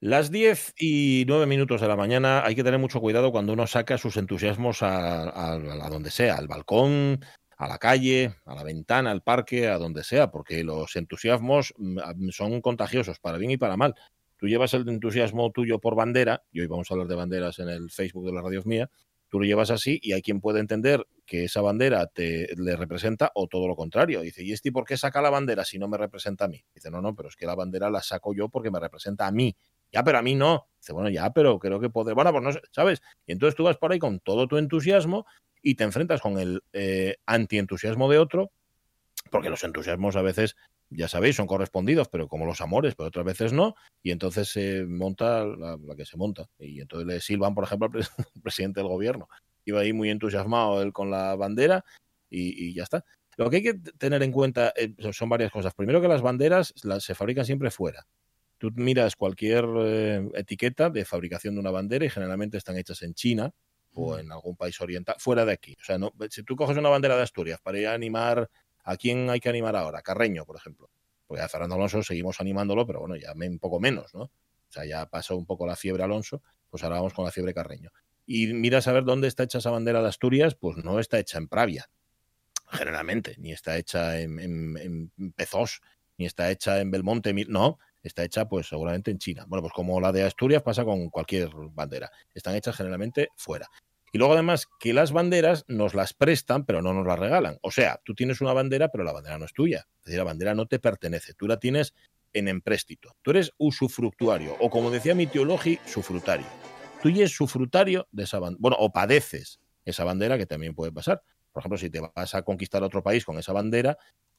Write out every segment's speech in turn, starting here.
Las 10 y 9 minutos de la mañana hay que tener mucho cuidado cuando uno saca sus entusiasmos a, donde sea, al balcón, a la calle, a la ventana, al parque, a donde sea, porque los entusiasmos mm, son contagiosos para bien y para mal. Tú llevas el entusiasmo tuyo por bandera, y hoy vamos a hablar de banderas en el Facebook de la Radio Mía, tú lo llevas así y hay quien puede entender que esa bandera te le representa o todo lo contrario. Dice, ¿y este por qué saca la bandera si no me representa a mí? Dice, no, no, pero es que la bandera la saco yo porque me representa a mí. Ya, pero a mí no. Dice, bueno, ya, pero creo que poder. Bueno, pues no sé, ¿sabes? Y entonces tú vas por ahí con todo tu entusiasmo y te enfrentas con el eh, antientusiasmo de otro, porque los entusiasmos a veces, ya sabéis, son correspondidos, pero como los amores, pero otras veces no, y entonces se monta la, que se monta. Y entonces le silban, por ejemplo, al presidente del gobierno. Iba ahí muy entusiasmado él con la bandera y, ya está. Lo que hay que tener en cuenta eh, son varias cosas. Primero que las banderas las, se fabrican siempre fuera. Tú miras cualquier eh, etiqueta de fabricación de una bandera y generalmente están hechas en China, o en algún país oriental, fuera de aquí. O sea, no, si tú coges una bandera de Asturias para ir a animar, ¿a quién hay que animar ahora? Carreño, por ejemplo. Porque a Fernando Alonso seguimos animándolo, pero bueno, ya un poco menos, ¿no? O sea, ya pasó un poco la fiebre Alonso, pues ahora vamos con la fiebre Carreño. Y mira a saber dónde está hecha esa bandera de Asturias, pues no está hecha en Pravia, generalmente, ni está hecha en, en, Pezós, ni está hecha en Belmonte, no, está hecha pues seguramente en China. Bueno, pues como la de Asturias pasa con cualquier bandera, están hechas generalmente fuera. Y luego además que las banderas nos las prestan, pero no nos las regalan. O sea, tú tienes una bandera, pero la bandera no es tuya. Es decir, la bandera no te pertenece. Tú la tienes en empréstito. Tú eres usufructuario, o como decía mi teología, sufrutario. Tú eres sufrutario de esa bandera. Bueno, o padeces esa bandera, que también puede pasar. Por ejemplo, si te vas a conquistar otro país con esa bandera,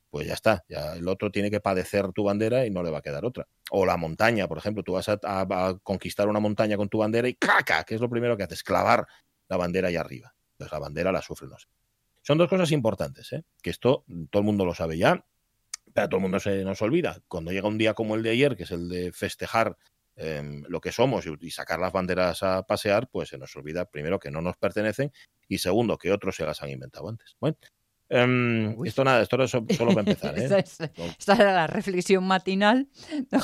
pues ya está, ya el otro tiene que padecer tu bandera y no le va a quedar otra. O la montaña, por ejemplo, tú vas a, conquistar una montaña con tu bandera y ¡caca! que es lo primero que haces? Clavar la bandera ahí arriba. Entonces la bandera la sufre, no sé. Son dos cosas importantes, ¿eh? que esto todo el mundo lo sabe ya, pero todo el mundo se nos olvida. Cuando llega un día como el de ayer, que es el de festejar em, lo que somos y, sacar las banderas a pasear, pues se nos olvida primero que no nos pertenecen y segundo que otros se las han inventado antes. Bueno, Em, esto nada, esto era solo para empezar. ¿eh? esta, era la reflexión matinal.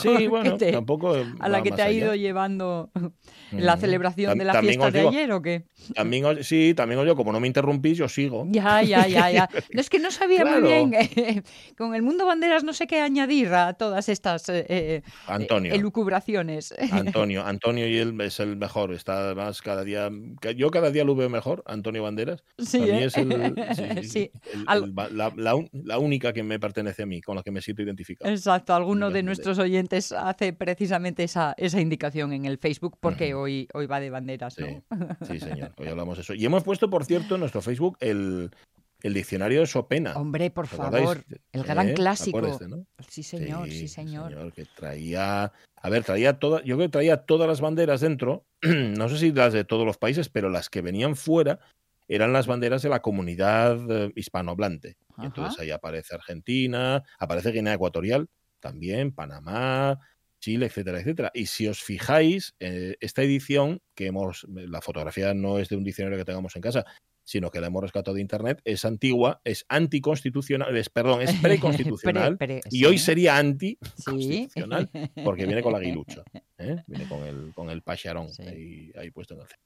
Sí, bueno, tampoco. A la que te ha ido llevando la mm, celebración de la fiesta de ayer o qué. También sí, también os digo, como no me interrumpís, yo sigo. Ya, ya, ya, ya. No, es que no sabía muy bien. con el mundo banderas no sé qué añadir a todas estas eh, eh, Antonio. elucubraciones. Antonio, Antonio y él es el mejor. Está además cada día. Yo cada día lo veo mejor, Antonio Banderas. Sí, es el. sí la, única que me pertenece a mí, con la que me siento identificado. Exacto, alguno de nuestros oyentes hace precisamente esa, esa indicación en el Facebook porque hoy, hoy va de banderas. Sí, señor, hoy hablamos de eso. Y hemos puesto, por cierto, en nuestro Facebook el, el diccionario de Sopena. Hombre, por favor, el gran clásico. Sí, señor, sí, señor. Que traía, a ver, traía todas, yo creo que traía todas las banderas dentro, no sé si las de todos los países, pero las que venían fuera eran las banderas de la comunidad eh, hispanohablante. entonces ahí aparece Argentina, aparece Guinea Ecuatorial también, Panamá, Chile, etcétera, etcétera. Y si os fijáis, eh, esta edición, que hemos, la fotografía no es de un diccionario que tengamos en casa, sino que la hemos rescatado de internet, es antigua, es anticonstitucional, es, perdón, es preconstitucional, y hoy sería anticonstitucional, porque viene con la guilucha, ¿eh? viene con el, con el pacharón ahí, ahí, puesto en el centro.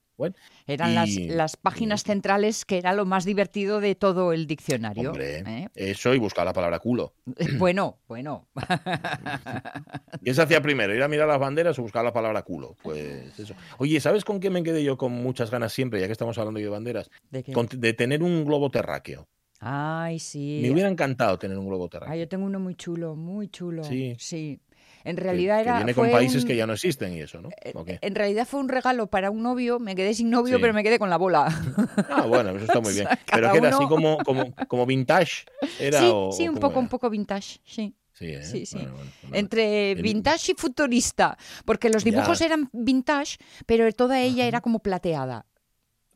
Eran las, las, páginas centrales que era lo más divertido de todo el diccionario. ¿eh? Eso y buscar la palabra culo. Bueno, bueno. ¿Qué se hacía primero? ¿Ir a mirar las banderas o buscar la palabra culo? Pues eso. Oye, ¿sabes con qué me quedé yo con muchas ganas siempre, ya que estamos hablando de banderas? ¿De, tener un globo terráqueo. Ay, sí. Me hubiera encantado tener un globo terráqueo. Ay, yo tengo uno muy chulo, muy chulo. Sí. Sí. En realidad era. viene con países que ya no existen y eso, ¿no? Eh, en realidad fue un regalo para un novio. Me quedé sin novio, pero me quedé con la bola. Ah, bueno, eso está muy bien. pero que era así como, como, como vintage. Era, sí, sí, un poco, un poco vintage, sí. Sí, ¿eh? sí, sí. Entre vintage y futurista, porque los dibujos eran vintage, pero toda ella era como plateada.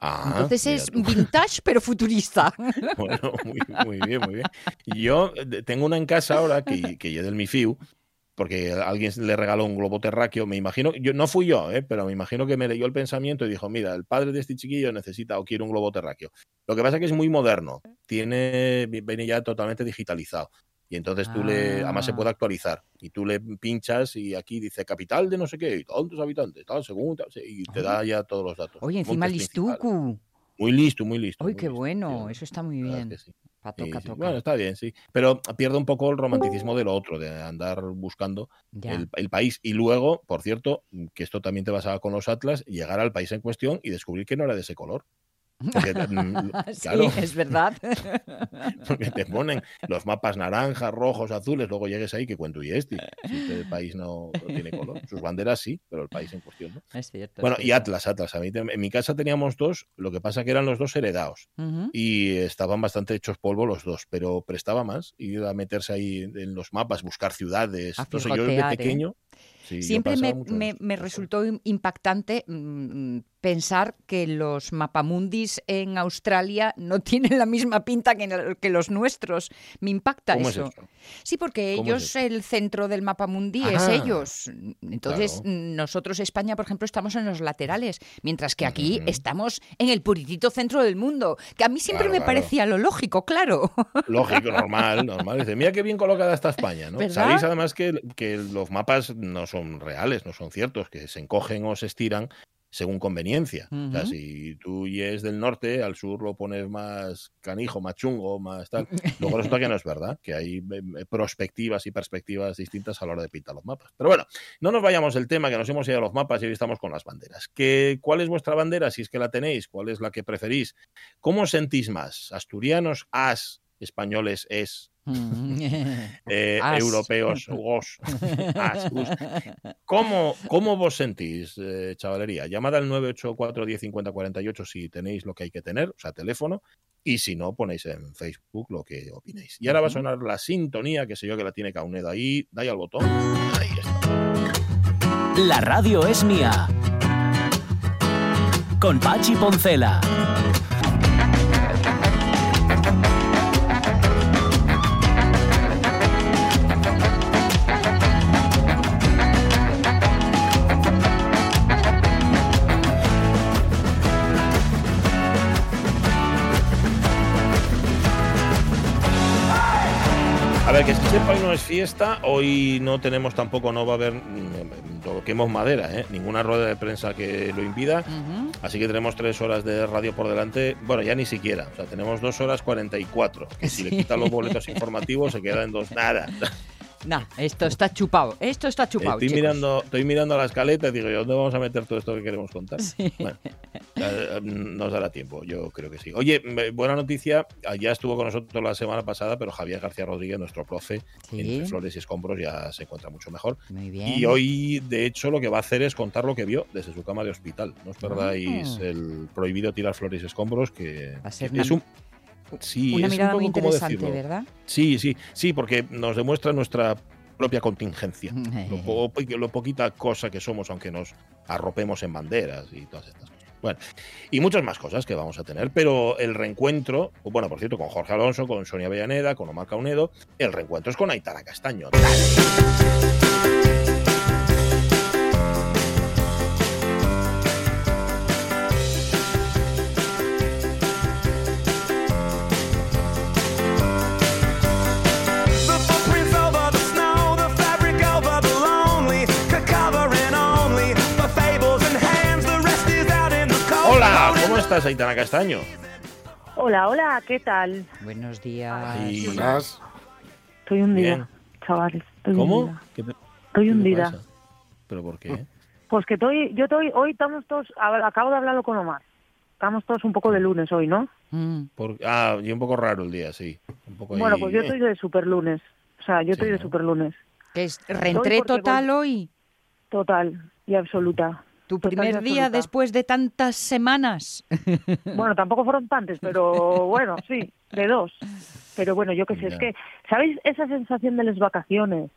Ah, Entonces es vintage pero futurista. Bueno, muy, muy, bien, muy bien. Yo eh, tengo una en casa ahora que, que es del MIFIU, porque alguien le regaló un globo terráqueo, me imagino, yo no fui yo, ¿eh? pero me imagino que me leyó el pensamiento y dijo, mira, el padre de este chiquillo necesita o quiere un globo terráqueo. Lo que pasa es que es muy moderno, tiene, viene ya totalmente digitalizado. Y entonces tú le, además se puede Ah. actualizar. Y tú le pinchas y aquí dice capital de no sé qué, y tantos habitantes, tal, según, tal, y te da ya todos los datos. Oye, encima listuku. Muy listo, muy listo. Uy, muy qué listo, bueno, eso está muy bien. sí. Toca, toca. Bueno, está bien, sí. Pero pierde un poco el romanticismo de lo otro, de andar buscando el, el país. Y luego, por cierto, que esto también te pasaba con los Atlas, llegar al país en cuestión y descubrir que no era de ese color. Porque, mm, Sí, es verdad. porque te ponen los mapas naranjas, rojos, azules, luego llegues ahí, que cuento y este. Si el país no, no tiene color. Sus banderas sí, pero el país en cuestión no. es cierto. es Bueno, y cierto. Atlas, Atlas. A mí, te- en mi casa teníamos dos, lo que pasa que eran los dos heredados y estaban bastante hechos polvo los dos, pero prestaba más ir a meterse ahí en los mapas, buscar ciudades. A sé, yo de ¿eh? pequeño. sí, Siempre me, me- resultó im- impactante mm, pensar que los mapamundis en Australia no tienen la misma pinta que, el- que los nuestros. Me impacta ¿Cómo eso. es? Sí, porque ¿Cómo es ellos, el centro del mapamundi es Ah, ellos. Entonces, claro. nosotros, España, por ejemplo, estamos en los laterales, mientras que aquí estamos en el puritito centro del mundo, que a mí siempre Claro, me claro. parecía lo lógico, claro. Lógico, normal, normal. Dice, mira qué bien colocada está España, ¿no? ¿Verdad? Sabéis además que, que los mapas no son reales, no son ciertos, que se encogen o se estiran según conveniencia. O sea, si tú es del norte, al sur lo pones más canijo, más chungo, más tal. Luego resulta que no es verdad, que hay eh, perspectivas y perspectivas distintas a la hora de pintar los mapas. Pero bueno, no nos vayamos del tema, que nos hemos ido a los mapas y hoy estamos con las banderas. ¿Qué, ¿Cuál es vuestra bandera, si es que la tenéis? ¿Cuál es la que preferís? ¿Cómo os sentís más? ¿Asturianos, as, españoles, es, eh, As. europeos, os, as, us? ¿Cómo, ¿Cómo vos sentís, eh, chavalería? Llamad al 984 10 50 48 si tenéis lo que hay que tener, o sea, teléfono, y si no, ponéis en Facebook lo que opinéis. Y ahora va a sonar la sintonía, que sé yo que la tiene Caunedo ahí, dais al botón. Ahí está. La radio es mía. Con Pachi Poncela. Ver, que se sepa, hoy no es fiesta, hoy no tenemos tampoco, no va a haber, mm, toquemos madera, ¿eh? ninguna rueda de prensa que lo impida. Ujú. Así que tenemos tres horas de radio por delante. Bueno, ya ni siquiera. O sea, tenemos dos horas 44. Que si le quitan los boletos informativos se queda en dos. Nada. Nah, esto está chupado. Esto está chupado. Estoy chicos. mirando, estoy mirando la escaleta y digo, ¿y dónde vamos a meter todo esto que queremos contar? Sí. Bueno, eh, nos dará tiempo, yo creo que sí. Oye, me- buena noticia, ya estuvo con nosotros la semana pasada, pero Javier García Rodríguez, nuestro profe, Sí. entre flores y escombros, ya se encuentra mucho mejor. Muy bien. Y hoy, de hecho, lo que va a hacer es contar lo que vio desde su cama de hospital. No os perdáis Ah. el prohibido tirar flores y escombros, que, Va a ser es un... Sí, Una es un mirada muy poco, ¿cómo interesante? ¿verdad? Sí, sí, sí, porque nos demuestra nuestra propia contingencia. Lo, po- lo poquita cosa que somos, aunque nos arropemos en banderas y todas estas cosas. Bueno, y muchas más cosas que vamos a tener, pero el reencuentro, bueno, por cierto, con Jorge Alonso, con Sonia Villaneda, con Omar Caunedo, el reencuentro es con Aitana Castaño. The estás, Aitana Castaño? Hola, hola, ¿qué tal? Buenos días. Ay, Estoy hundida, Bien. chavales. Estoy ¿Cómo? hundida. ¿Qué te- Estoy qué te hundida. pasa? ¿Pero por qué? Pues que estoy, yo estoy, hoy estamos todos, acabo de hablarlo con Omar. Estamos todos un poco de lunes hoy, ¿no? Mm. Por- ah, y un poco raro el día, sí. Un poco Bueno, ahí- pues yo estoy de super lunes. O sea, yo estoy de super lunes. ¿Que es reentré porque total voy- hoy? Total y absoluta. ¿Tu primer día absoluta. después de tantas semanas? Bueno, tampoco fueron tantos, pero bueno, sí, de dos. Pero bueno, yo qué sé, Ya. es que, ¿sabéis esa sensación de las vacaciones?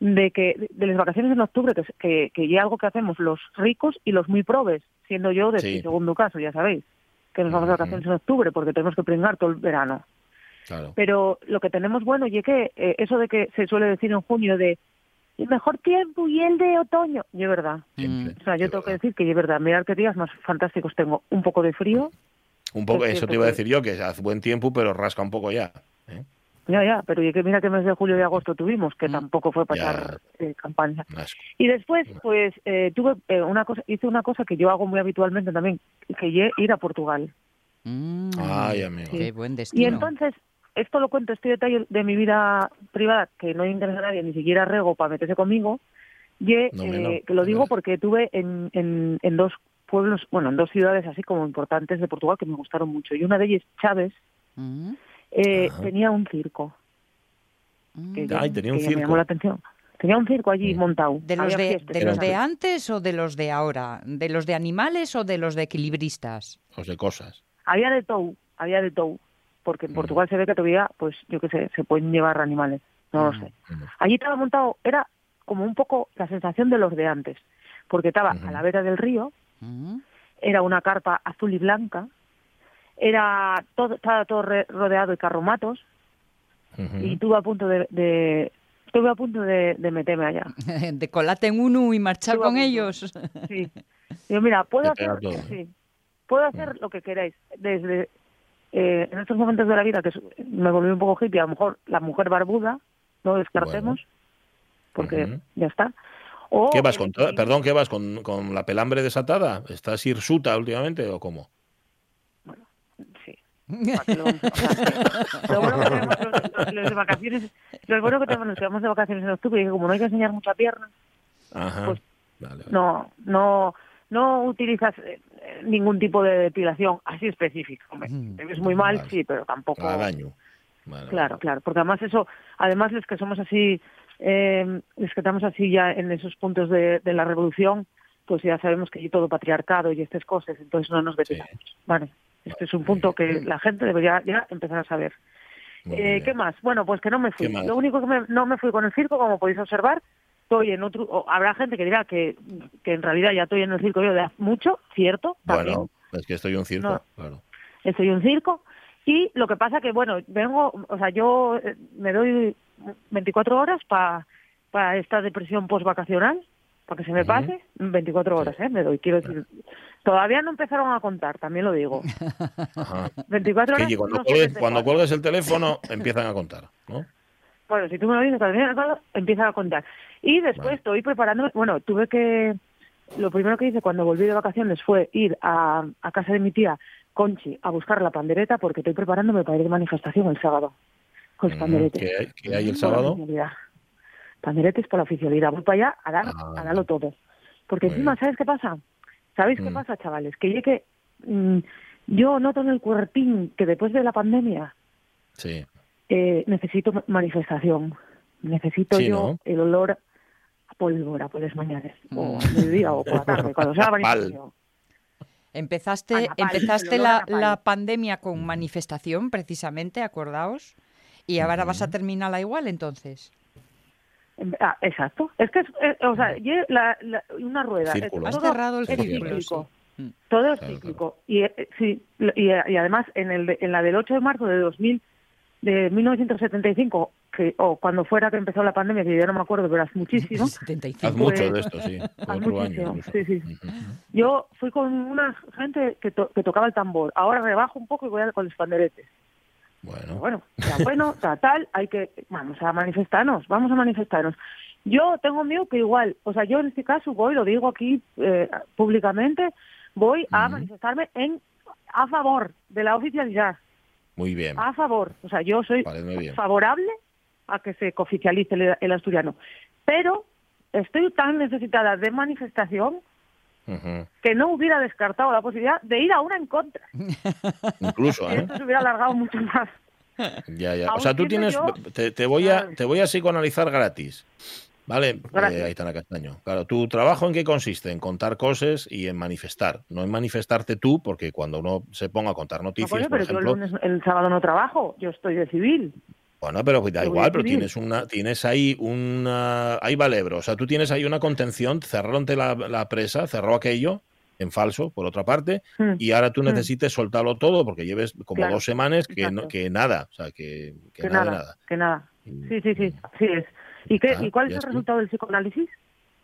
De que, de las vacaciones en octubre, que, es- que, que ya algo que hacemos los ricos y los muy probes, siendo yo de Sí. mi segundo caso, ya sabéis, que nos vamos de vacaciones en octubre porque tenemos que pringar todo el verano. Claro. Pero lo que tenemos bueno, y es que eh, eso de que se suele decir en junio de el mejor tiempo y el de otoño, y es verdad. Siempre, O sea, yo tengo que decir que es verdad, mirar qué días más fantásticos tengo. Un poco de frío, Un poco, es eso te iba a decir yo, que hace buen tiempo, pero rasca un poco ya. ¿eh? Ya, ya, pero y que mira que mes de julio y agosto tuvimos, que Mm. tampoco fue pasar eh, campaña. Asco. Y después, pues, eh, tuve eh, una cosa, hice una cosa que yo hago muy habitualmente también, que ir a Portugal. Mm, Ay, amigo. Qué buen destino. Y entonces, esto lo cuento, este detalle de mi vida privada, que no interesa a nadie, ni siquiera Rego para meterse conmigo, y, eh, No, hombre, no. que lo digo porque tuve en, en, en dos pueblos, bueno, en dos ciudades así como importantes de Portugal que me gustaron mucho. Y una de ellas, Chávez, Mm, eh, tenía un circo. mm. que, Ay, tenía un que me circo. llamó la atención. Tenía un circo allí Mm. montado. ¿De los de, fiestas, de los de circo. antes o de los de ahora? ¿De los de animales o de los de equilibristas? Os de cosas. Había de todo, había de todo. Porque en Mm. Portugal se ve que todavía, pues yo qué sé, se pueden llevar animales. No lo Mm. sé. Mm. Allí estaba montado, era como un poco la sensación de los de antes. Porque estaba a la vera del río, Mm, era una carpa azul y blanca, era todo, estaba todo re- rodeado de carromatos y estuve a punto de, de- estuve a punto de, de meterme allá. De colate en uno y marchar Estuve con ellos. Sí. Digo, mira, puedo hacer, todo, ¿eh? sí, puedo hacer lo que queráis. Desde eh, en estos momentos de la vida que me volví un poco hippie, a lo mejor la mujer barbuda, no descartemos, porque ya está. O ¿Qué vas con Perdón, ¿qué vas con, con la pelambre desatada? ¿Estás hirsuta últimamente o cómo? Sí. ¿Para qué lo vamos a- o sea, Lo bueno que tenemos los, los- los de vacaciones, lo bueno que tenemos los que vamos de vacaciones en octubre, y que como no hay que enseñar mucha pierna, Ajá. Pues, Vale, vale. no, no, no utilizas eh, eh, ningún tipo de depilación así específica. Hombre, Mm. te ves muy mal, sí, pero tampoco. Haga daño. Vale, Claro, claro, porque además eso, además los que somos así, eh, los que estamos así ya en esos puntos de, de la revolución, pues ya sabemos que hay todo patriarcado y estas cosas, entonces no nos depilamos. Vale, este es un punto que la gente debería ya empezar a saber. Eh. ¿Qué más? Bueno, pues que no me fui. Lo único que me- no me fui con el circo, como podéis observar, estoy en otro. o habrá gente que dirá que, que en realidad ya estoy en el circo yo de hace mucho, cierto. También. Bueno, es que estoy en un circo, No. claro. Estoy en un circo. Y lo que pasa que, bueno, vengo, o sea, yo eh, me doy 24 horas para esta depresión post-vacacional, para que se me pase, 24 horas, ¿eh? Me doy, quiero decir. Todavía no empezaron a contar, también lo digo. Ajá. 24 Que horas. cuando, no cuelgues, cuando cuelgues el teléfono empiezan a contar, ¿no? Bueno, si tú me lo dices, empieza a contar. Y después Vale. estoy preparándome, bueno, tuve que, lo primero que hice cuando volví de vacaciones fue ir a, a casa de mi tía, Conchi, a buscar la pandereta porque estoy preparándome para ir de manifestación el sábado con los Mm, panderetes. ¿Qué hay, qué hay el sábado? Panderetes por la oficialidad. Voy para allá a, dar, Ah. a darlo todo. Porque encima, bien. ¿sabes qué pasa? ¿Sabéis qué Mm. pasa, chavales? Que llegue, mm, yo noto en el cuerpín que después de la pandemia Sí. Eh, necesito ma- manifestación. Necesito Sí, yo ¿no? el olor a pólvora por las mañanas, o al mediodía, o por la tarde, cuando sea la manifestación. Empezaste, empezaste la, la pandemia con manifestación, precisamente, acordaos. Y ahora vas a terminarla igual, entonces. Ah, exacto. Es que es, eh, o sea, la- la- una rueda. es- Círculo. Has todo cerrado el es círculo. Mm. Todo es Claro, cíclico. Y eh, sí, y, y además en, el en la del 8 de marzo de 2000, de 1975, que, o cuando fuera que empezó la pandemia, que yo no me acuerdo, pero hace muchísimo, 75. Haz mucho Pues, de esto, sí. Cuatro años. sí, sí. Yo fui con una gente que, to- que tocaba el tambor. Ahora rebajo un poco y voy a con los panderetes. Bueno, Bueno, ya bueno, ta- tal, hay que, vamos a manifestarnos, vamos a manifestarnos. Yo tengo miedo que igual, o sea, yo en este caso voy, lo digo aquí eh, públicamente, voy a manifestarme en a favor de la oficialidad, muy bien. a favor. O sea, yo soy favorable a que se oficialice el, el asturiano, pero estoy tan necesitada de manifestación que no hubiera descartado la posibilidad de ir a una en contra. Incluso, ¿eh? esto se hubiera alargado mucho más. Ya, ya. O sea, tú tienes. yo- Te, te voy a, te voy a psicoanalizar gratis. ¿Vale? Eh, Aitana Castaño. Claro, ¿tu trabajo en qué consiste? En contar cosas y en manifestar. No en manifestarte tú, porque cuando uno se ponga a contar No, noticias, coño, por pero yo el, ejemplo. lunes, el sábado no trabajo, yo estoy de civil. Bueno, pero pues da igual, pero tienes una, tienes ahí una, ahí valebro, o sea, tú tienes ahí una contención, cerraron la, la presa, cerró aquello en falso, por otra parte, Mm. y ahora tú Mm. necesites soltarlo todo porque lleves como Claro, dos semanas que, no, que nada, o sea, que, que que nada, nada, que nada. Sí, sí, sí, así es. ¿Y, qué, Ah, ¿y cuál es el está. resultado del psicoanálisis?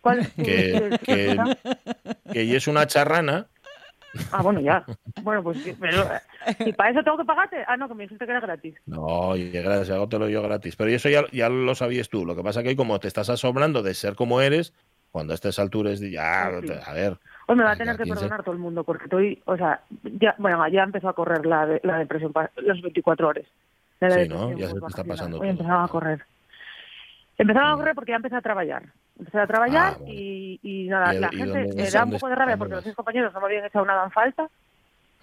¿Cuál es Que- tu que-? Que ella es una charrana Ah, bueno, ya. Bueno, pues pero, ¿y para eso tengo que pagarte? Ah, no, que me dijiste que era gratis. No, gracias, hago te lo yo gratis. Pero eso ya, ya lo sabías tú. Lo que pasa que hoy, como te estás asombrando de ser como eres, cuando a estas alturas, de- ya, Sí, a ver. Hoy me va a ¿a tener que se- perdonar todo el mundo porque estoy, o sea, ya, bueno, ya empezó a correr la, de- la depresión, los 24 horas. de la Sí, ¿no? Ya se muy te está pasando Hoy todo. empezaba a correr. Empezaba a Mm. correr porque ya empecé a trabajar. Empecé a trabajar Ah, bueno. y, y nada, ¿Y- la y gente me da un poco de rabia porque los seis compañeros no me habían echado nada en falta.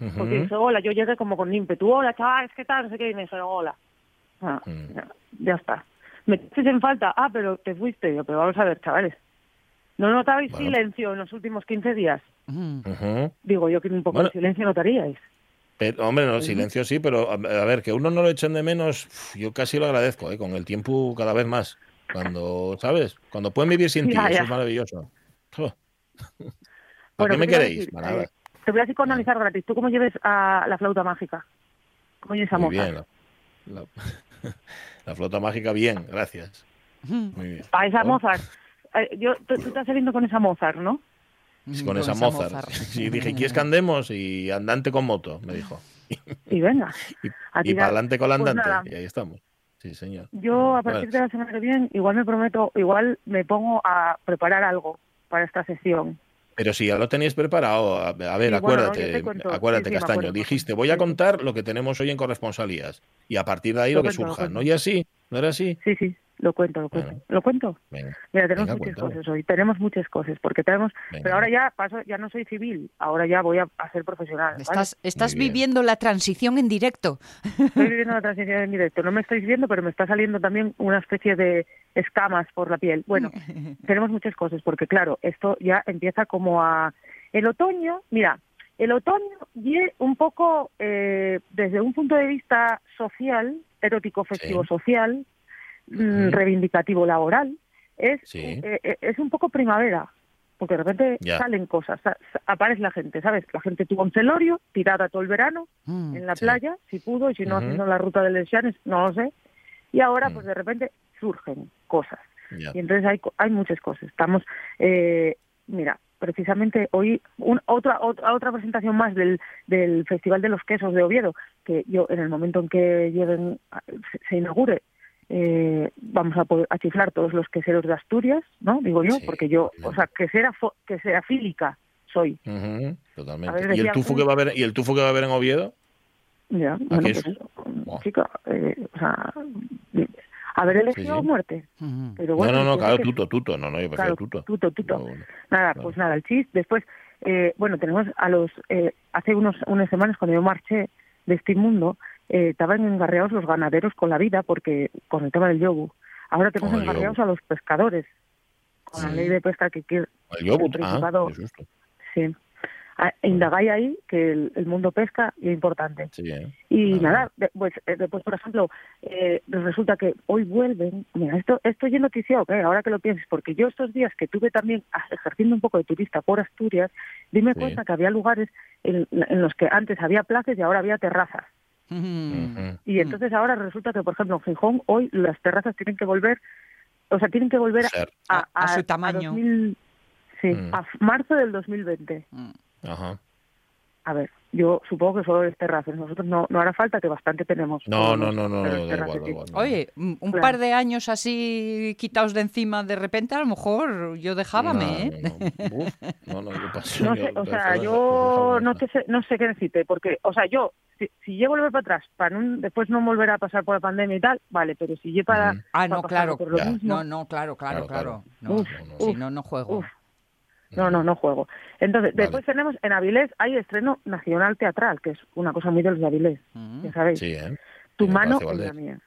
Ujú. Porque dije, hola, yo llegué como con ímpetu, hola, chavales, ¿qué tal? No sé qué, y me dijeron, hola. Ah, Mm. ya, ya está. ¿Me echaste en falta? Ah, pero te fuiste. Yo, pero vamos a ver, chavales. ¿No notabais Bueno. silencio en los últimos 15 días? Mm. Digo yo que un poco Bueno. de silencio notaríais. Pero, hombre, no, silencio sí, pero a, a ver, que uno no lo echen de menos, yo casi lo agradezco, ¿eh? con el tiempo cada vez más. Cuando, ¿sabes? Cuando pueden vivir sin ti, Ya, eso es maravilloso. ¿Para Bueno, qué me ¿qué te iba a queréis? decir? Para nada. Eh, te voy a psicoanalizar gratis. ¿Tú cómo lleves a la flauta mágica? ¿Cómo lleves a Muy Mozart? bien. La, la- la flota mágica, bien, gracias. Muy bien. A esa Mozart. Eh, yo, tú, tú estás saliendo con esa Mozart, ¿no? Con esa Mozart. Sí, dije, ¿quieres que andemos? Y andante con moto, me dijo. Y venga. Y, y para adelante con la Pues andante. y ahí estamos. Sí, señor. Yo a partir Vale. de la semana que viene igual me prometo, igual me pongo a preparar algo para esta sesión. Pero si ya lo teníais preparado, a, a ver, Sí, acuérdate, acuérdate, Sí, sí, me Castaño, dijiste, voy a contar lo que tenemos hoy en corresponsalías. Y a partir de ahí Lo lo, que cuento, surja. ¿No? Y así, ¿no era así? Sí, sí, lo cuento, lo cuento. Bueno. ¿Lo cuento? Venga, Mira, tenemos Venga, muchas cuéntalo. cosas hoy. Tenemos muchas cosas, porque tenemos... venga. Pero ahora ya paso, ya no soy civil, ahora ya voy a, a ser profesional. ¿vale? Estás, estás viviendo la transición en directo. Estoy viviendo la transición en directo. No me estáis viendo, pero me está saliendo también una especie de escamas por la piel. Bueno, tenemos muchas cosas, porque claro, esto ya empieza como a... El otoño, mira, el otoño y un poco eh, desde un punto de vista social, erótico, festivo Sí. social, mm, reivindicativo laboral, es, Sí. eh, eh, es un poco primavera. Porque de repente Ya. salen cosas, sa- sa- aparece la gente, ¿sabes? La gente tuvo un celorio, tirada todo el verano, Mm. en la Sí. playa, si pudo, y si no haciendo la ruta de Les Llanes, no lo sé. Y ahora, Mm. pues de repente surgen cosas. Ya. Y entonces hay, hay muchas cosas. Estamos, eh, mira, precisamente hoy un- otra, otra otra presentación más del, del Festival de los Quesos de Oviedo, que yo en el momento en que lleguen, se, se inaugure, eh, vamos a, poder, a chiflar todos los queseros de Asturias, ¿no? Digo yo, Sí, porque yo, o sea, quesera, quesera fílica soy. Ujú, A totalmente. ver, ¿Y, el tufo que va a haber, ¿Y el tufo que va a haber en Oviedo? Ya, bueno, es? pues, Buah. chica, eh, o sea, haber elegido Sí, sí. muerte. Mm. Pero bueno, no, no, no, claro, que- tuto, tuto. No, no, yo Claro, prefiero tuto. tuto, tuto. No, bueno. Nada, Claro. pues nada, el chis. Después, eh, bueno, tenemos a los, eh, hace unos, unas semanas cuando yo marché de este mundo, eh, estaban engarreados los ganaderos con la vida porque con el tema del yobu. Ahora tenemos engarreados a los pescadores con la ley de pesca que quiere, El yogurt, el ah, Principado- susto. sí. Ah, Indagáis ahí que el, el mundo pesca y es importante. Sí, ¿eh? Y nada, de- pues eh, después, por ejemplo, eh, resulta que hoy vuelven, mira, esto, esto ya noticia, ¿ok? ahora que lo pienses, porque yo estos días que tuve también ah, ejerciendo un poco de turista por Asturias, dime Sí. cuenta que había lugares en, en los que antes había plazas y ahora había terrazas. Y entonces ahora resulta que, por ejemplo, en Gijón hoy las terrazas tienen que volver, o sea, tienen que volver a. A- a su tamaño. 2000 sí, Mm. a f- marzo del 2020. Mm. Ajá. A ver, yo supongo que solo es terrazas. Nosotros no, no hará falta, que bastante tenemos. No, no, los- no, no, pero da terrazas igual, da sí. igual. no. Oye, un un Claro. par de años así quitados de encima de repente, a lo mejor yo dejábame, No, ¿eh? no, yo sé, o sea, yo no, te sé, no sé qué decirte, porque, o sea, yo, si, si llego a volver para atrás, para no- después no volver a pasar por la pandemia y tal, vale, pero si llego para... Ah, para no, pasar claro. por lo mismo, No, no, claro, claro, Claro, claro. No, Uf, no, no. si no, no juego. uf. No, no, no juego. Entonces, Vale. después tenemos, en Avilés hay estreno nacional teatral, que es una cosa muy de los de Avilés, ya sabéis. Sí, ¿eh? tu mano en la mía.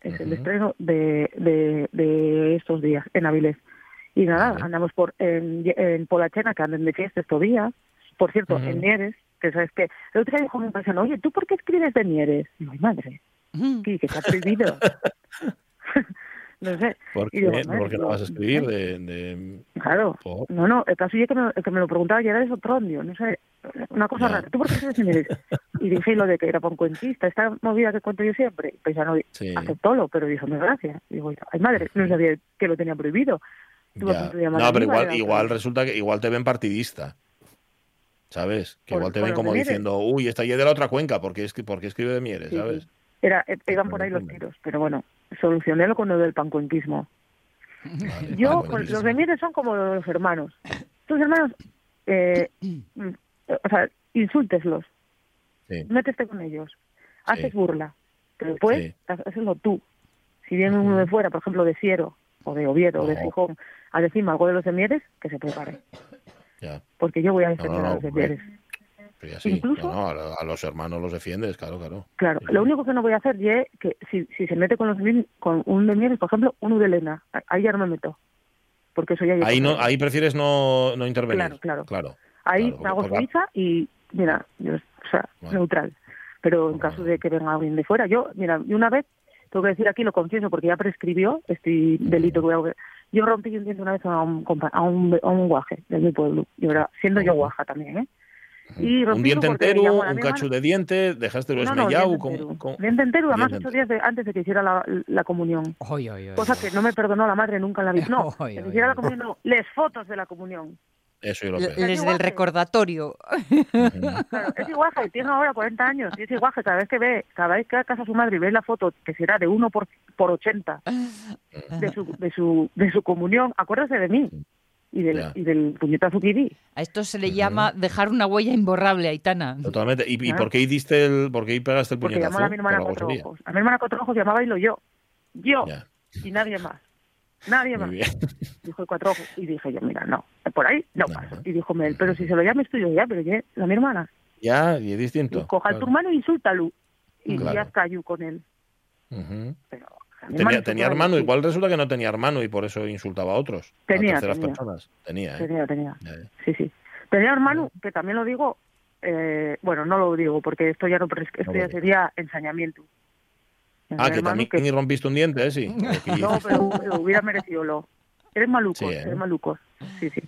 Es el estreno de, de, de estos días en Avilés. Y nada, Vale. andamos por en, en Polachena, que andan de fiesta estos días. Por cierto, en Mieres, que sabes que el otro día dijo mi paisano, oye, ¿tú por qué escribes de Mieres? Digo, ay, madre. ¿qué, que está prohibido? no sé. ¿Por qué? ¿Por no vas a escribir de...? de... Claro. Oh. No, no, el caso es que me, el que me lo preguntaba ya era de Sotrondio, no sé, una cosa Ya. rara. ¿Tú por qué escribes de Mieres? Y dije lo de que era para un cuentista, esta movida que cuento yo siempre. Y paisano Sí. aceptólo, pero dijo, me gracias. Digo, ay madre, no sabía que lo tenía prohibido. Ya. llamar No, pero igual, igual resulta que igual te ven partidista. ¿sabes? Que Por- igual te por ven como diciendo, uy, esta ya es de la otra cuenca, porque es que porque escribe de Mieres, Sí, ¿sabes? Era, eh, iban por ahí los tiros, pero bueno, solucionélo con lo del pancuenquismo. Vale, Yo, buenísimo. los de Mieres son como los hermanos. Tus hermanos, eh, o sea, insúlteslos, Sí. métete con ellos, haces Sí. burla, pero después Sí. hazlo tú. Si viene uno de fuera, por ejemplo, de Siero, o de Oviedo, o de. Gijón, a decirme algo de los de Mieres, que se prepare, Ya, porque yo voy a defender no, a los de hombre. Pero. Incluso- No, no, a, los hermanos los defiendes, claro, claro. Claro, Sí, lo único que no voy a hacer es que si, si se mete con los con un de Mieres, por ejemplo, uno de Elena, ahí ya no me meto, porque eso ya Ahí no, ahí prefieres no, no intervenir. Claro, claro. Claro. Ahí Claro, me hago la- suiza y, mira, yo- o sea, Bueno. neutral. Pero en caso de que venga alguien de fuera, yo, mira, y una vez, tengo que decir aquí, lo confieso, porque ya prescribió este delito que voy a Yo rompí un diente una vez a un, a un, a un guaje de mi pueblo, y ahora, siendo yo guaja también, ¿eh? Y un diente entero, un cacho de diente, dejaste lo No, no, esmellado. diente con- entero. con- Diente entero, además Diente ocho días de- antes de que hiciera la, la comunión. Oy, oy, oy. Cosa que no me perdonó la madre nunca en la vida. No, Oy, que oy, hiciera la comunión, no, les fotos de la comunión. Eso yo lo. Les del recordatorio. Claro, es igual que tiene ahora 40 años y es igual que cada vez que ve, cada vez que va a casa a su madre y ve la foto que será de 1 por, por 80 de su, de su, de su comunión, acuérdese de mí y del, Ya. y del puñetazo que di. A esto se le llama dejar una huella imborrable, Aitana. Totalmente. ¿Y, y Ah. por qué diste el, por qué pegaste el Porque puñetazo? llamó a mi hermana cuatro ojos. A mi hermana cuatro ojos llamaba y lo yo. Yo Ya, y nadie más. Nadie más. Dijo el cuatro ojos. Y dije yo, mira, no, por ahí no No. Y dijo Mel, pero si se lo llames tú, yo ya, pero ya, la mi hermana. Ya, y es distinto. Y coja claro. tu hermano e insúltalo. Y Claro. ya está yo con él. Pero, Tenía, tenía hermano, igual resulta que no tenía hermano y por eso insultaba a otros. Tenía, a terceras tenía. personas. Tenía, ¿eh? Tenía, tenía. Sí, sí. Tenía hermano, que también lo digo, eh, bueno, no lo digo porque esto ya no, esto No ya sería ensañamiento. Ah, que también que- rompiste un diente, ¿eh? Sí. No, pero, pero hubiera merecido lo. Eres maluco, Sí, ¿eh? eres maluco. Sí, sí.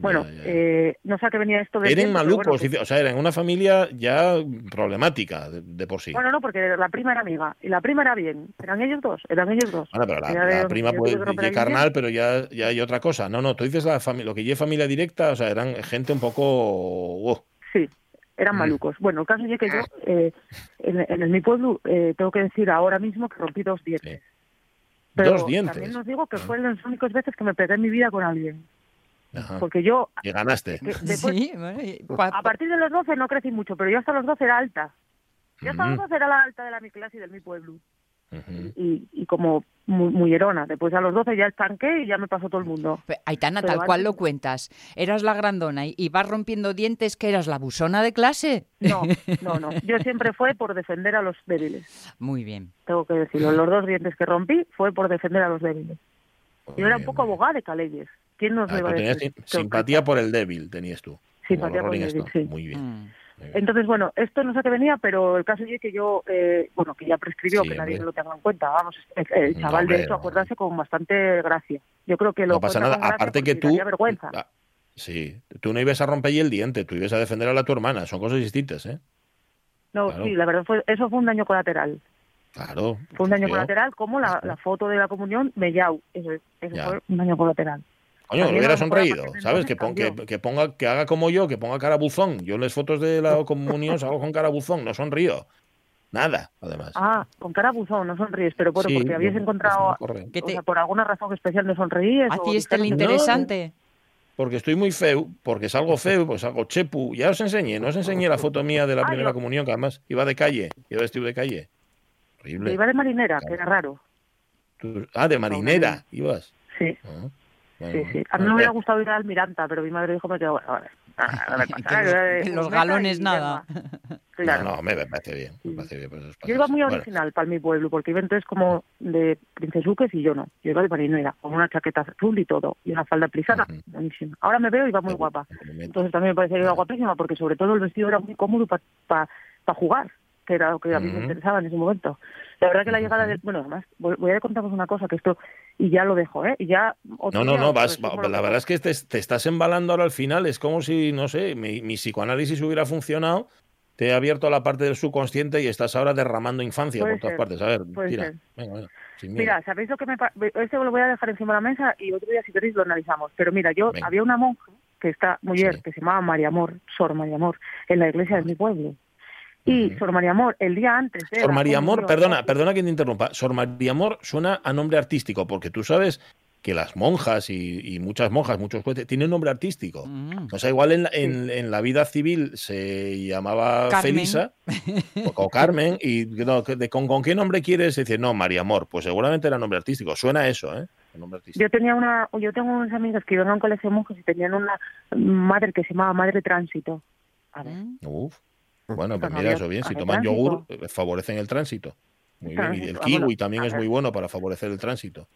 Bueno, Ya, ya. eh, no sé a qué venía esto de... Eran malucos, bueno, dice- o sea, eran una familia ya problemática de, de por sí. Bueno, no, porque la prima era amiga y la prima era bien. Eran ellos dos, eran ellos dos. Bueno, pero la, prima puede carnal, pero ya, ya hay otra cosa. No, no, tú dices la familia, lo que lleve familia directa, o sea, eran gente un poco... uh, Sí, eran Mm. malucos. Bueno, el caso es que yo, eh, en, en mi pueblo, eh, tengo que decir ahora mismo que rompí dos dientes. Sí. Pero Dos dientes. también os digo que Ah. fueron las únicas veces que me pegué en mi vida con alguien. Ajá. Porque yo, Y ganaste. que después, Sí, bueno, y pa- a partir de los 12 no crecí mucho, pero yo hasta los 12 era alta. Yo hasta los Ujú. 12 era la alta de la mi clase y de mi pueblo. Y, y como muy, muy herona. Después a los 12 ya estanqué y ya me pasó todo el mundo. Aitana, Pero tal cual lo cuentas. Eras la grandona y, y vas rompiendo dientes, que eras la busona de clase. No, no, no. Yo siempre fue por defender a los débiles. Muy bien. Tengo que decirlo. Los dos dientes que rompí fue por defender a los débiles. Yo era un poco abogada de Caleyes. ¿Quién nos bien. lo iba Ah, a decir? simpatía por el débil, tenías tú. Simpatía por el débil, Stone. sí. Muy bien. Mm. muy bien. Entonces, bueno, esto no sé qué venía, pero el caso es que yo, eh, bueno, que ya prescribió, Sí, que nadie hombre. lo tenga en cuenta. Vamos, el, No, chaval de hecho no. acuérdase con bastante gracia. Yo creo que lo No pasa nada. Aparte que tú. vergüenza. Ah, sí, tú no ibas a romper el diente, tú ibas a defender a la tu hermana. Son cosas distintas, ¿eh? No, claro. sí, la verdad fue, eso fue un daño colateral. Claro. Fue un daño colateral como la, la foto de la comunión Mellau. Eso, eso fue un daño colateral. Coño, hubiera a lo mejor a sonreído, ¿sabes? Que, pon- que, ponga, que haga como yo, que ponga cara buzón. Yo en las fotos de la comunión salgo con cara buzón, no sonrío. Nada, además. Ah, con cara buzón, no sonríes, pero bueno, Sí, porque habías no, encontrado. Que o te- sea, por alguna razón especial no sonreíes. o Hacías el dijeron que- interesante. Porque estoy muy feo, porque salgo feo, pues salgo chepu. Ya os enseñé, no os enseñé la foto mía de la Ah, primera comunión, que además iba de calle, iba vestido de calle. Horrible. iba de marinera, que era raro. Ah, de marinera, ibas. Sí, Ah, sí, sí. A mí me bueno, hubiera gustado ir al Almiranta, pero mi madre dijo me quedo, bueno, vale. Ah, no nada, los- eh, galones nada. No, Claro. no, me parece bien, me parece bien. pues, esos Yo iba pasos. muy Bueno, original para mi pueblo, porque iba entonces como de princesuques y yo no. Yo iba de marinera, con una chaqueta azul y todo, y una falda plisada, buenísima. Ahora me veo y va muy guapa. Entonces también me parece que iba guapísima, porque sobre todo el vestido era muy cómodo para jugar, que era lo que a mí me interesaba en ese momento. La verdad que la llegada del... Bueno, además, voy, a contaros una cosa, que esto... Y ya lo dejo, ¿eh? Y ya... No, no, no, vas, va- la verdad es que te, te estás embalando ahora al final. Es como si, no sé, mi, mi psicoanálisis hubiera funcionado, te he abierto la parte del subconsciente y estás ahora derramando infancia Puede por todas ser, partes. A ver, tira. Venga, venga. Mira, ¿sabéis lo que me... Este lo voy a dejar encima de la mesa y otro día, si queréis, lo analizamos. Pero mira, yo Venga. había una monja que esta mujer Sí. que se llamaba María Amor, Sor María Amor, en la iglesia de mi pueblo. Y. Sor María Amor, el día antes de... Sor María Amor, perdona, perdona que te interrumpa. Sor María Amor suena a nombre artístico, porque tú sabes que las monjas y, y muchas monjas, muchos jueces, tienen nombre artístico. Mm. O sea, igual en la, en, en la vida civil se llamaba Carmen. Felisa o, o Carmen, y no, de- con, ¿con qué nombre quieres decir? No, María Amor, pues seguramente era nombre artístico. Suena a eso, ¿eh? Yo tenía una, yo tengo unas amigas que iban a un colegio de monjas y tenían una madre que se llamaba Madre Tránsito. A ver, Mm. Uf. Bueno, pues Pues mira, eso bien. Si toman yogur, eh, favorecen el tránsito. Muy bien. Y el ah, kiwi también es muy bueno para favorecer el tránsito.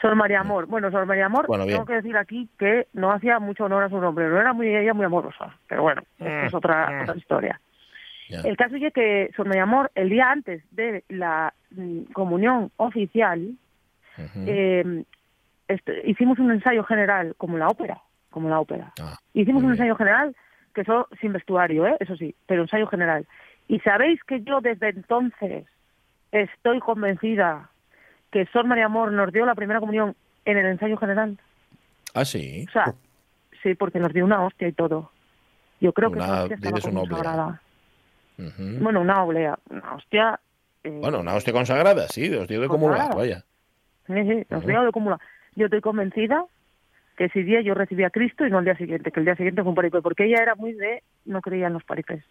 Sor María Amor. Bueno, Sor María Amor, Bueno, tengo que decir aquí que no hacía mucho honor a su nombre, no era muy ella muy amorosa, pero bueno, esto es otra, Mm. otra historia. El caso es que Sor María Amor, el día antes de la mm, comunión oficial, eh, este, hicimos un ensayo general, como la ópera, como la ópera. Ah, Hicimos un ensayo general, que eso sin vestuario, ¿eh? eso sí, pero ensayo general. Y sabéis que yo desde entonces estoy convencida que Sor María Amor nos dio la primera comunión en el ensayo general. Ah, sí. O sea, sí, porque nos dio una hostia y todo. Yo creo que Una- estaba una consagrada. Ujú. Bueno, una oblea, una hostia. eh, Bueno, una hostia consagrada, sí, os dio de Consagrada. vaya. Sí, sí, nos dio de acumular. Yo estoy convencida que ese día yo recibí a Cristo y no el día siguiente, que el día siguiente fue un paripé, porque ella era muy de, no creía en los paripés.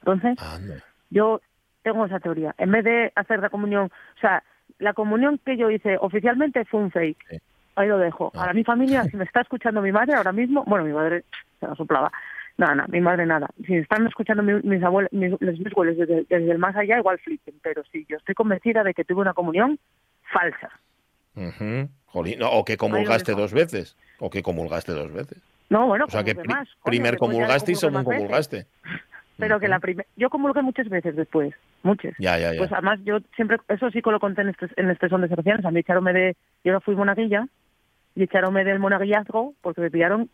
Entonces, Anda. yo tengo esa teoría. En vez de hacer la comunión, o sea, la comunión que yo hice oficialmente fue un fake. Sí. Ahí lo dejo. Ah. Ahora mi familia, si me está escuchando mi madre ahora mismo, bueno, mi madre se la soplaba. Nada, nada, mi madre nada. Si están escuchando mi- mis abuelos, mis, los- mis desde, desde el más allá, igual flipen. Pero sí, yo estoy convencida de que tuve una comunión falsa. Jolín, no, o que comulgaste dos veces. O que comulgaste dos veces. No, bueno, O sea, que pri- más. Primer ya comulgaste y segundo comulgaste. Pero que la primera... Yo comulgué muchas veces después, muchas. Ya, ya, ya. Pues además yo siempre, eso sí que lo conté en este, en este son de Sercianos, a mí echaronme de, yo fui monaguilla y echaronme del monaguillazgo porque me pillaron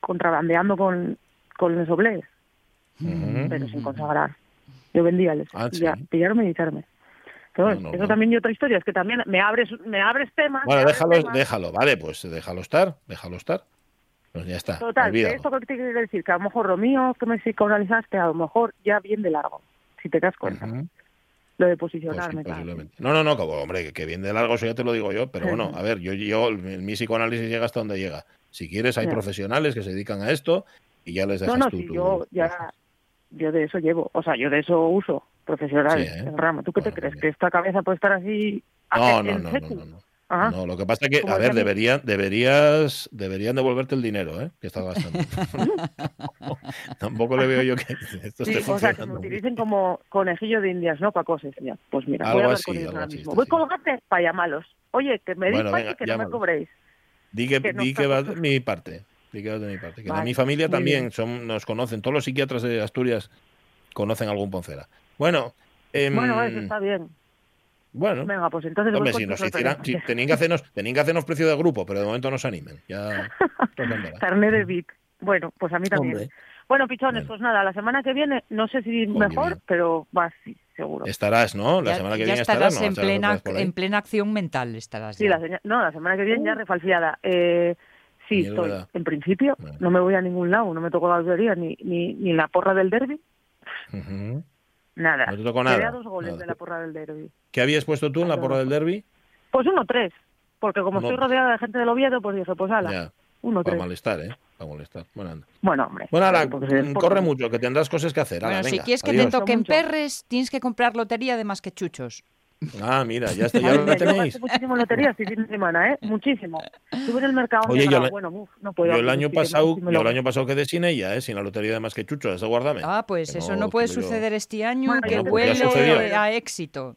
contrabandeando con, con los oblees, Ujú. pero sin consagrar. Yo vendíales Ah, y ya, sí. pillaronme y echarme. No, no, eso también y otra historia, es que también me abres, me abres temas. Bueno, abres déjalo, temas. déjalo, vale, pues déjalo estar, déjalo estar. Pues ya está, Total, que esto que te quiere decir, que a lo mejor lo mío que me psicoanalizaste, a lo mejor ya bien de largo, si te das cuenta, lo de Pues sí, posicionarme. No, no, no, como, hombre, que, que bien de largo, eso ya te lo digo yo, pero bueno, a ver, yo, yo mi psicoanálisis llega hasta donde llega. Si quieres, hay profesionales que se dedican a esto y ya les dejas No, no, tú si tu- yo ya, yo de eso llevo, o sea, yo de eso uso profesional, Sí, ¿eh? el ramo. ¿Tú qué Bueno, te crees? muy ¿Que esta cabeza puede estar así? No, no, no, no, no, no. Ah, No, lo que pasa es que, a ver, deberían, deberías, deberían devolverte el dinero, ¿eh? Que estás gastando. Tampoco le veo yo que esto sí, esté o sea, que me utilicen como conejillo de indias, ¿no? Para cosas, ya. Pues mira, voy Algo a hablar así, con ellos ahora mismo. Voy a colgarte para llamarlos. Oye, que me Bueno, venga, que no me cobréis. Di que, que di que justo. mi parte. Vas de mi parte. Que de Vale, mi familia también son, nos conocen. Todos los psiquiatras de Asturias conocen algún Poncela. Bueno, em, Bueno, eso está bien. bueno. Venga, pues entonces Hombre, si nos hicieran, si tenían que hacernos, tenían que hacernos precio de grupo, pero de momento no se animen. Ya, pues. Carné de Vic. Bueno, pues a mí también. Hombre. Bueno, pichones, Bueno. pues nada, la semana que viene, no sé si Coño, mejor, bien. pero va sí, seguro. Estarás, ¿no? La Ya- semana que ya viene estarás estarás, ¿no? en, plena, en plena acción mental. Estarás Sí, ya. la seña- no, la semana que viene ya refalfiada. Eh, sí, Mierda. estoy. En principio, no me voy a ningún lado, no me tocó la lotería ni, ni, ni la porra del derby, nada. No te tocó nada, a dos goles nada. de la porra del derby. ¿Qué habías puesto tú en la porra del derby? Pues uno tres, porque como Uno- estoy rodeada de gente del Oviedo, pues dije, pues ala, Ya, uno para tres. molestar, ¿eh? Para molestar. Bueno, anda. Bueno, hombre. Bueno, del mm, corre mucho, que tendrás cosas que hacer. Ala, Bueno, si venga, quieres que adiós. te toquen perres, tienes que comprar lotería de más que chuchos. Ah, mira, ya está, ya lo tenéis. muchísimo en lotería este fin de semana, ¿eh? Muchísimo. Estuve en el mercado. Oye, yo la- bueno, uf, no puedo. Yo el año pasado, yo el año pasado quedé sin ella, ¿eh? sin la lotería de más que chucho, esa guárdame. Ah, pues Que eso no no puede yo- suceder este año, Bueno, que huele sucedió. a éxito.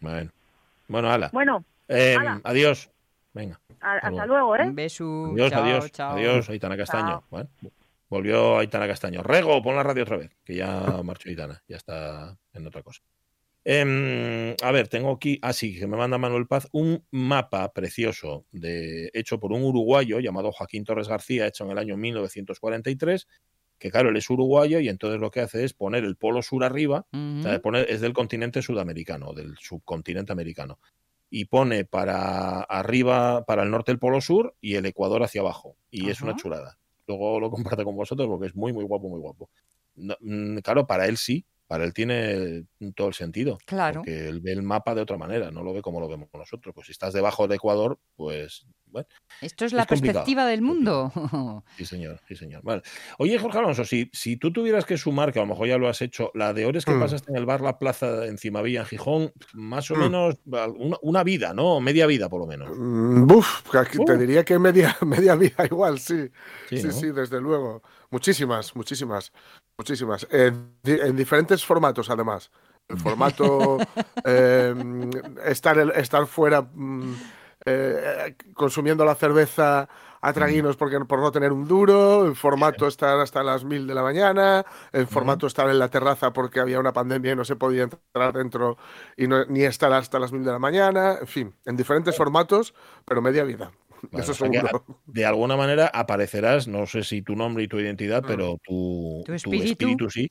Bueno, bueno, ala. Bueno, Eh, ala. adiós. Venga. a- hasta Hasta luego, ¿eh? Un beso. Adiós, chao, adiós. chao. Adiós, Aitana Castaño. Chao. Bueno, volvió Aitana Castaño. Rego, pon la radio otra vez, que ya marchó Aitana, ya está en otra cosa. Em, a ver, tengo aquí, ah sí, que me manda Manuel Paz, un mapa precioso de, hecho por un uruguayo llamado Joaquín Torres García, hecho en el año 1943, que claro, él es uruguayo y entonces lo que hace es poner el polo sur arriba o sea, es del continente sudamericano, del subcontinente americano. Y pone para arriba, para el norte el polo sur y el Ecuador hacia abajo. Y es una chulada. luego lo comparte con vosotros porque es muy, muy guapo, muy guapo. No, mm, claro, para él sí, para él tiene todo el sentido. Claro. Porque él ve el mapa de otra manera, no lo ve como lo vemos nosotros. Pues si estás debajo del Ecuador, pues bueno. Esto es la Es perspectiva del mundo. Sí, señor, sí, señor. Vale. Oye, Jorge Alonso, si, si tú tuvieras que sumar, que a lo mejor ya lo has hecho, la de horas que Mm. pasaste en el bar La Plaza en Cimavilla, en Gijón, más o Mm. menos una, una vida, ¿no? Media vida, por lo menos. Mm, Buf, aquí te diría que media, media vida igual, sí. Sí, Sí, ¿no? sí, desde luego. Muchísimas, muchísimas, muchísimas. En, di- en diferentes formatos, además. El formato eh, estar, el- estar fuera mm, eh, consumiendo la cerveza a traguinos porque, por no tener un duro, en formato estar hasta las mil de la mañana, en formato estar en la terraza porque había una pandemia y no se podía entrar dentro y no- ni estar hasta las mil de la mañana, en fin, en diferentes formatos, pero media vida. Vale, Eso o sea que, seguro. de alguna manera aparecerás, no sé si tu nombre y tu identidad, Mm. pero tu, Tu tu espíritu. sí.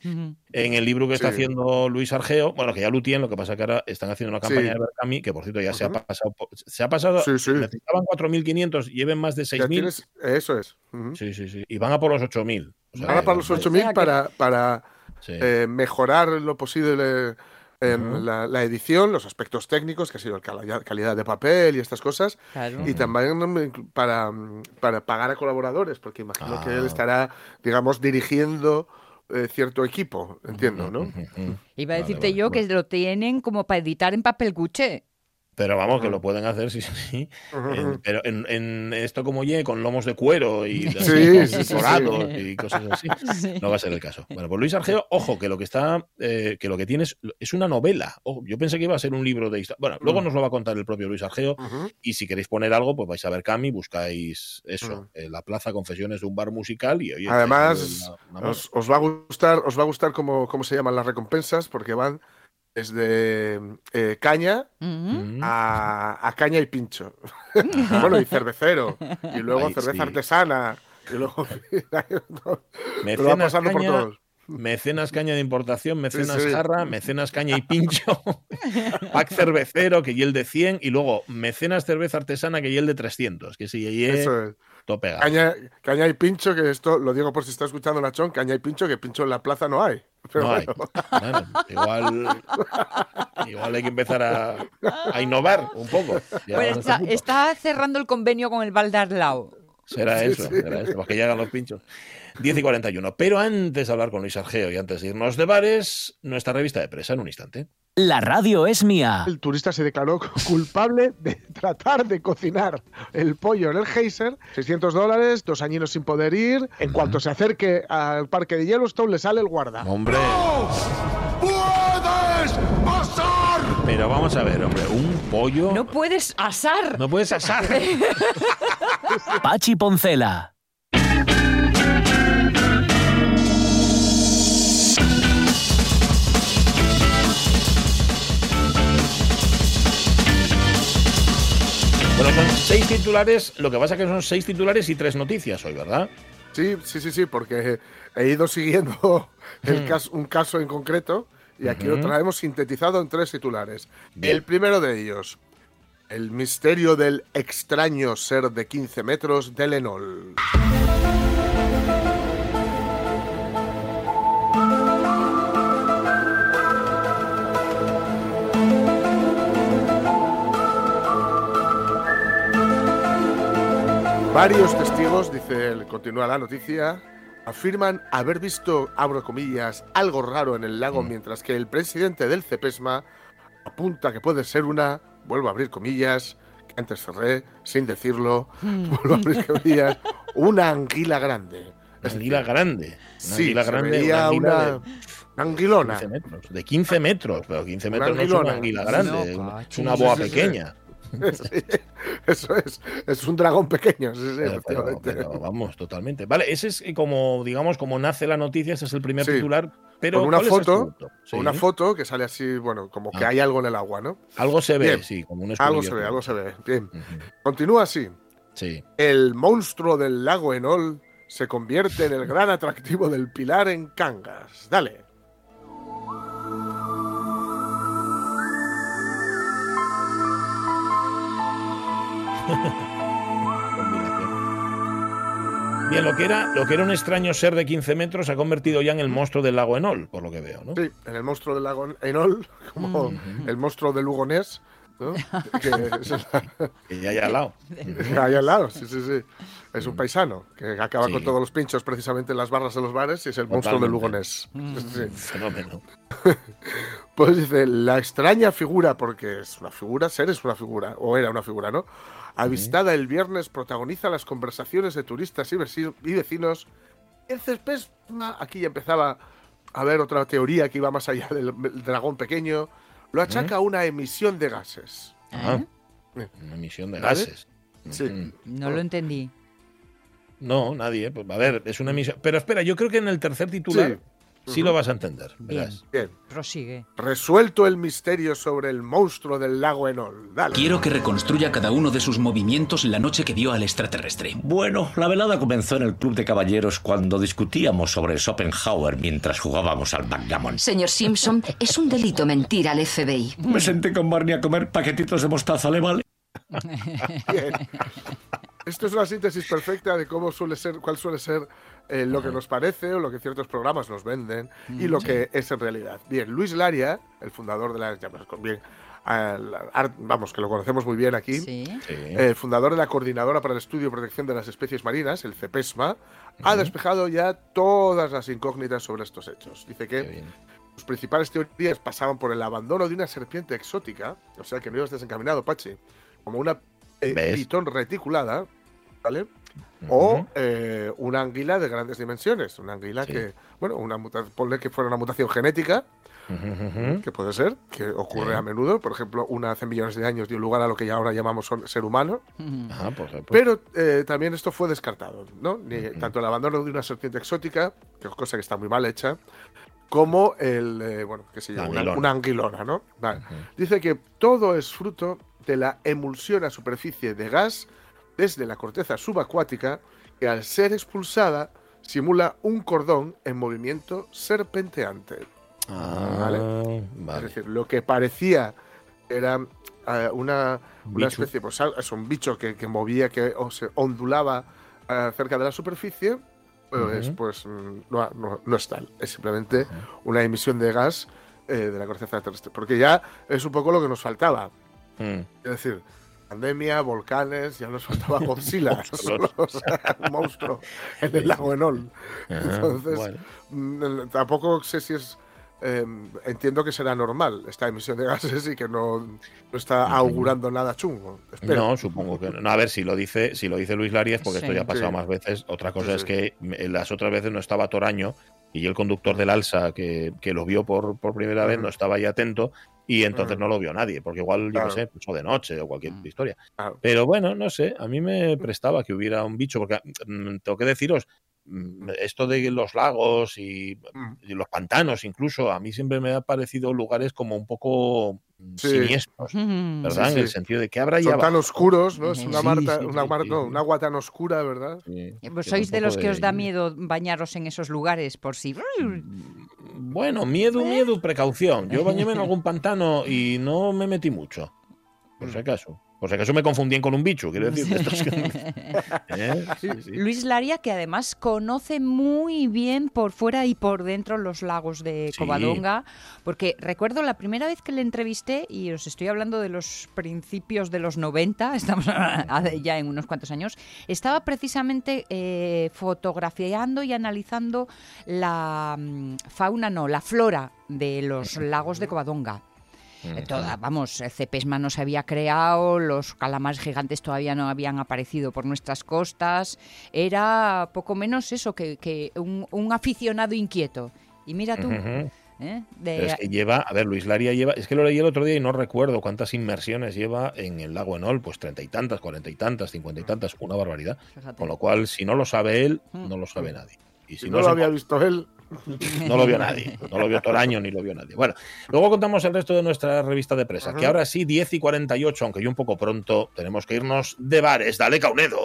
En el libro que está haciendo Luis Argeo, bueno, que ya lo tienen, lo que pasa que ahora están haciendo una campaña Sí. de Berkami, que por cierto ya se ha pasado. Se ha pasado. Sí, sí. Necesitaban 4.500, lleven más de Ya 6.000. tienes, eso es. Sí, sí, sí. Y van a por los 8.000. O sea, Van a para los vale, 8.000 sea que- para, para sí. eh, mejorar lo posible Ujú. la, la edición, los aspectos técnicos, que ha sido el cala- calidad de papel y estas cosas, Claro. y también para, para pagar a colaboradores, porque imagino que él Ah. estará, digamos, dirigiendo eh, cierto equipo, entiendo, ¿no? Iba a decirte vale, yo que lo tienen como para editar en papel cuché. Pero vamos, que lo pueden hacer, sí, sí. En- ujú. pero en, en esto como ye, con lomos de cuero y Sí, sí, sí, dorados sí. y cosas así. Sí. No va a ser el caso. Bueno, pues Luis Argeo, ojo, que lo que está, eh, que lo que tiene es, una novela. Ojo, yo pensé que iba a ser un libro de historia. Bueno, luego Mm. nos lo va a contar el propio Luis Argeo. Y si queréis poner algo, pues vais a ver Cami, buscáis eso, Mm. eh, la plaza Confesiones de un bar musical y oye, Además, una- una. Os, os va a gustar, os va a gustar cómo, cómo se llaman las recompensas, porque van desde eh, caña Ujú. Mm. a, a caña y pincho. bueno, y cervecero. Y luego Ay, cerveza sí. artesana. Y luego. Mecenas pasando por caña, todos. mecenas caña de importación, mecenas sí. jarra, mecenas caña y pincho, pack cervecero, que y el de 100, y luego mecenas cerveza artesana, que y el de 300, que es Eso es. Todo pegado. Caña, caña y pincho, que esto lo digo por si está escuchando Nachón, caña y pincho, que pincho en la plaza no hay. Pero No hay. bueno, Bueno, igual, igual hay que empezar a, a innovar un poco. Este está, está cerrando el convenio con el Valdarlao. Será Sí, eso, sí. será eso, porque llegan los pinchos. 10 y 41. Pero antes de hablar con Luis Argeo y antes de irnos de bares, nuestra revista de presa en un instante. La radio es mía. el turista se declaró culpable de tratar de cocinar el pollo en el geyser. 600 dólares, dos añinos sin poder ir. En cuanto se acerque al parque de Yellowstone, le sale el guarda. Hombre. Pero vamos a ver, hombre, un pollo. No puedes asar. no puedes asar. Pachi Poncela. Bueno, son seis titulares. Lo que pasa es que son seis titulares y tres noticias hoy, ¿verdad? Sí, sí, sí, sí, porque he ido siguiendo el caso, un caso en concreto y aquí lo traemos sintetizado en tres titulares. Bien. El primero de ellos, el misterio del extraño ser de 15 metros de Lenol. Varios testigos, dice él, continúa la noticia, afirman haber visto, abro comillas, algo raro en el lago, mientras que el presidente del CEPESMA apunta que puede ser una, vuelvo a abrir comillas, que antes cerré, sin decirlo, vuelvo a abrir comillas, una anguila grande. Una anguila decir, grande. Una sí, anguila grande. anguila una, de una anguilona. 15 metros. De 15 metros, pero 15 metros no es una anguila grande. No, es una boa Sí, sí, sí. Sí, eso es, es un dragón pequeño, sí, Pero, pero- pero vamos, totalmente. Vale, ese es como, digamos, como nace la noticia, ese es el primer Sí. titular. Pero Con una ¿cuál es el foto. Una foto que sale así, bueno, como que Ah. hay algo en el agua, ¿no? Algo se ve, Bien. sí, como un Algo se ve, algo se ve. Bien. Continúa así. Sí. El monstruo del lago Enol se convierte en el gran atractivo del Pilar en Cangas. Dale. Combinación. Bien, lo que, era, lo que era un extraño ser de 15 metros se ha convertido ya en el monstruo del lago Enol, por lo que veo, ¿no? Sí, en el monstruo del lago Enol, como el monstruo del Lugonés, ¿no? que es la- Que ya hay al lado. ahí al lado, sí, sí, sí. Es un paisano que acaba Sí. con todos los pinchos precisamente en las barras de los bares y es el monstruo del Lugonés. Sí. Fenómeno. Pues dice, la extraña figura, porque es una figura, ser es una figura, o era una figura, ¿no? Avistada el viernes, protagoniza las conversaciones de turistas y veci- y vecinos. El Cespesma, aquí ya empezaba a ver otra teoría que iba más allá del, dragón pequeño, lo achaca a una emisión de gases. Ah, ¿Eh? una emisión de ¿Vale? gases. Sí. No lo entendí. No, nadie. Pues, a ver, es una emisión. Pero espera, yo creo que en el tercer titular sí, lo vas a entender. Bien. Verás. Bien, Prosigue. resuelto el misterio sobre el monstruo del lago Enol. Dale. Quiero que reconstruya cada uno de sus movimientos la noche que vio al extraterrestre. Bueno, la velada comenzó en el club de caballeros cuando discutíamos sobre Schopenhauer mientras jugábamos al backgammon. Señor Simpson, es un delito mentir al FBI. Me senté con Barney a comer paquetitos de mostaza, ¿le vale? Bien. Esto es una síntesis perfecta de cómo suele ser, cuál suele ser eh, lo que nos parece o lo que ciertos programas nos venden y lo que es en realidad. Bien, Luis Laria, el fundador de la, ya, pues, con bien, al- vamos, que lo conocemos muy bien aquí, Sí. El fundador de la Coordinadora para el Estudio y Protección de las Especies Marinas, el CEPESMA, ha despejado ya todas las incógnitas sobre estos hechos. Dice que sus principales teorías pasaban por el abandono de una serpiente exótica, o sea que no ibas desencaminado, Pachi, como una eh, pitón reticulada, ¿vale? O eh, una anguila de grandes dimensiones, una anguila Sí. que, bueno, una ponle que fuera una mutación genética, Ujú, ujú. que puede ser, que ocurre Sí. a menudo, por ejemplo, una hace millones de años dio lugar a lo que ya ahora llamamos ser humano, Ah, por pero eh, también esto fue descartado, ¿no? Ni- Tanto el abandono de una serpiente exótica, que es cosa que está muy mal hecha, como el, eh, bueno, qué sé yo, La una, anguilona. una anguilona, ¿no? Vale. Dice que todo es fruto de la emulsión a superficie de gas desde la corteza subacuática que al ser expulsada simula un cordón en movimiento serpenteante. Ah, Vale. vale. Es decir, lo que parecía era eh, una, Un una especie, pues es un bicho que, que movía, que o se ondulaba eh, cerca de la superficie, pues, Ujú. pues no, no- no es tal. Es simplemente una emisión de gas eh, de la corteza terrestre. Porque ya es un poco lo que nos faltaba. Mm. Es decir, pandemia, volcanes, ya nos faltaba Godzilla, Monstruos. o sea, un monstruo en el lago Enol. Entonces, bueno. mm, tampoco sé si es. eh, entiendo que será normal esta emisión de gases y que no, no está augurando nada chungo. Espero. No, supongo que no. No, A ver, si lo dice, si lo dice Luis Larias, porque esto ya ha pasado Sí. más veces. Otra cosa Sí, es que mm, las otras veces no estaba Toraño y el conductor del Alsa que, que lo vio por, por primera vez no estaba ahí atento y entonces no lo vio nadie, porque igual, yo qué sé, pasó de noche o cualquier historia. Claro. Pero bueno, no sé, a mí me prestaba que hubiera un bicho, porque mm, tengo que deciros, esto de los lagos y, Mm. y los pantanos incluso, a mí siempre me ha parecido lugares como un poco mm, Sí. siniestros, Mm. ¿verdad? Sí, En el sentido de que habrá ya tan oscuros, ¿no? Es una, sí, marta- sí, una, mar- sí. no, un agua tan oscura, ¿verdad? Pues sois de los que os da miedo bañaros en esos lugares por si. Bueno, miedo, miedo, precaución. Yo bañéme en algún pantano y no me metí mucho. Por si acaso. Por si acaso me confundían con un bicho, quiero decir. de estos que- ¿Eh? Sí, sí. Luis Laria, que además conoce muy bien por fuera y por dentro los lagos de Sí. Covadonga, porque recuerdo la primera vez que le entrevisté, y os estoy hablando de los principios de los 90, estamos ya en unos cuantos años, estaba precisamente eh, fotografiando y analizando la mm, fauna, no, la flora de los lagos de Covadonga. Eh, toda- vamos, eh, Cepesma no se había creado, los calamares gigantes todavía no habían aparecido por nuestras costas. Era poco menos eso que, que un, un aficionado inquieto. Y mira tú, Ujú. ¿eh? Pero de, es que lleva, a ver, Luis Laria lleva, es que lo leí el otro día y no recuerdo cuántas inmersiones lleva en el lago Enol, pues treinta y tantas, cuarenta y tantas, cincuenta y tantas, una barbaridad. fíjate. Con lo cual, si no lo sabe él, no lo sabe nadie. Y Si si no, no, lo se- había visto él, no lo vio nadie, no lo vio Toraño ni lo vio nadie. Bueno, luego contamos el resto de nuestra revista de presa, que ahora sí, 10 y 48, aunque yo un poco pronto, tenemos que irnos de bares. Dale, Caunedo.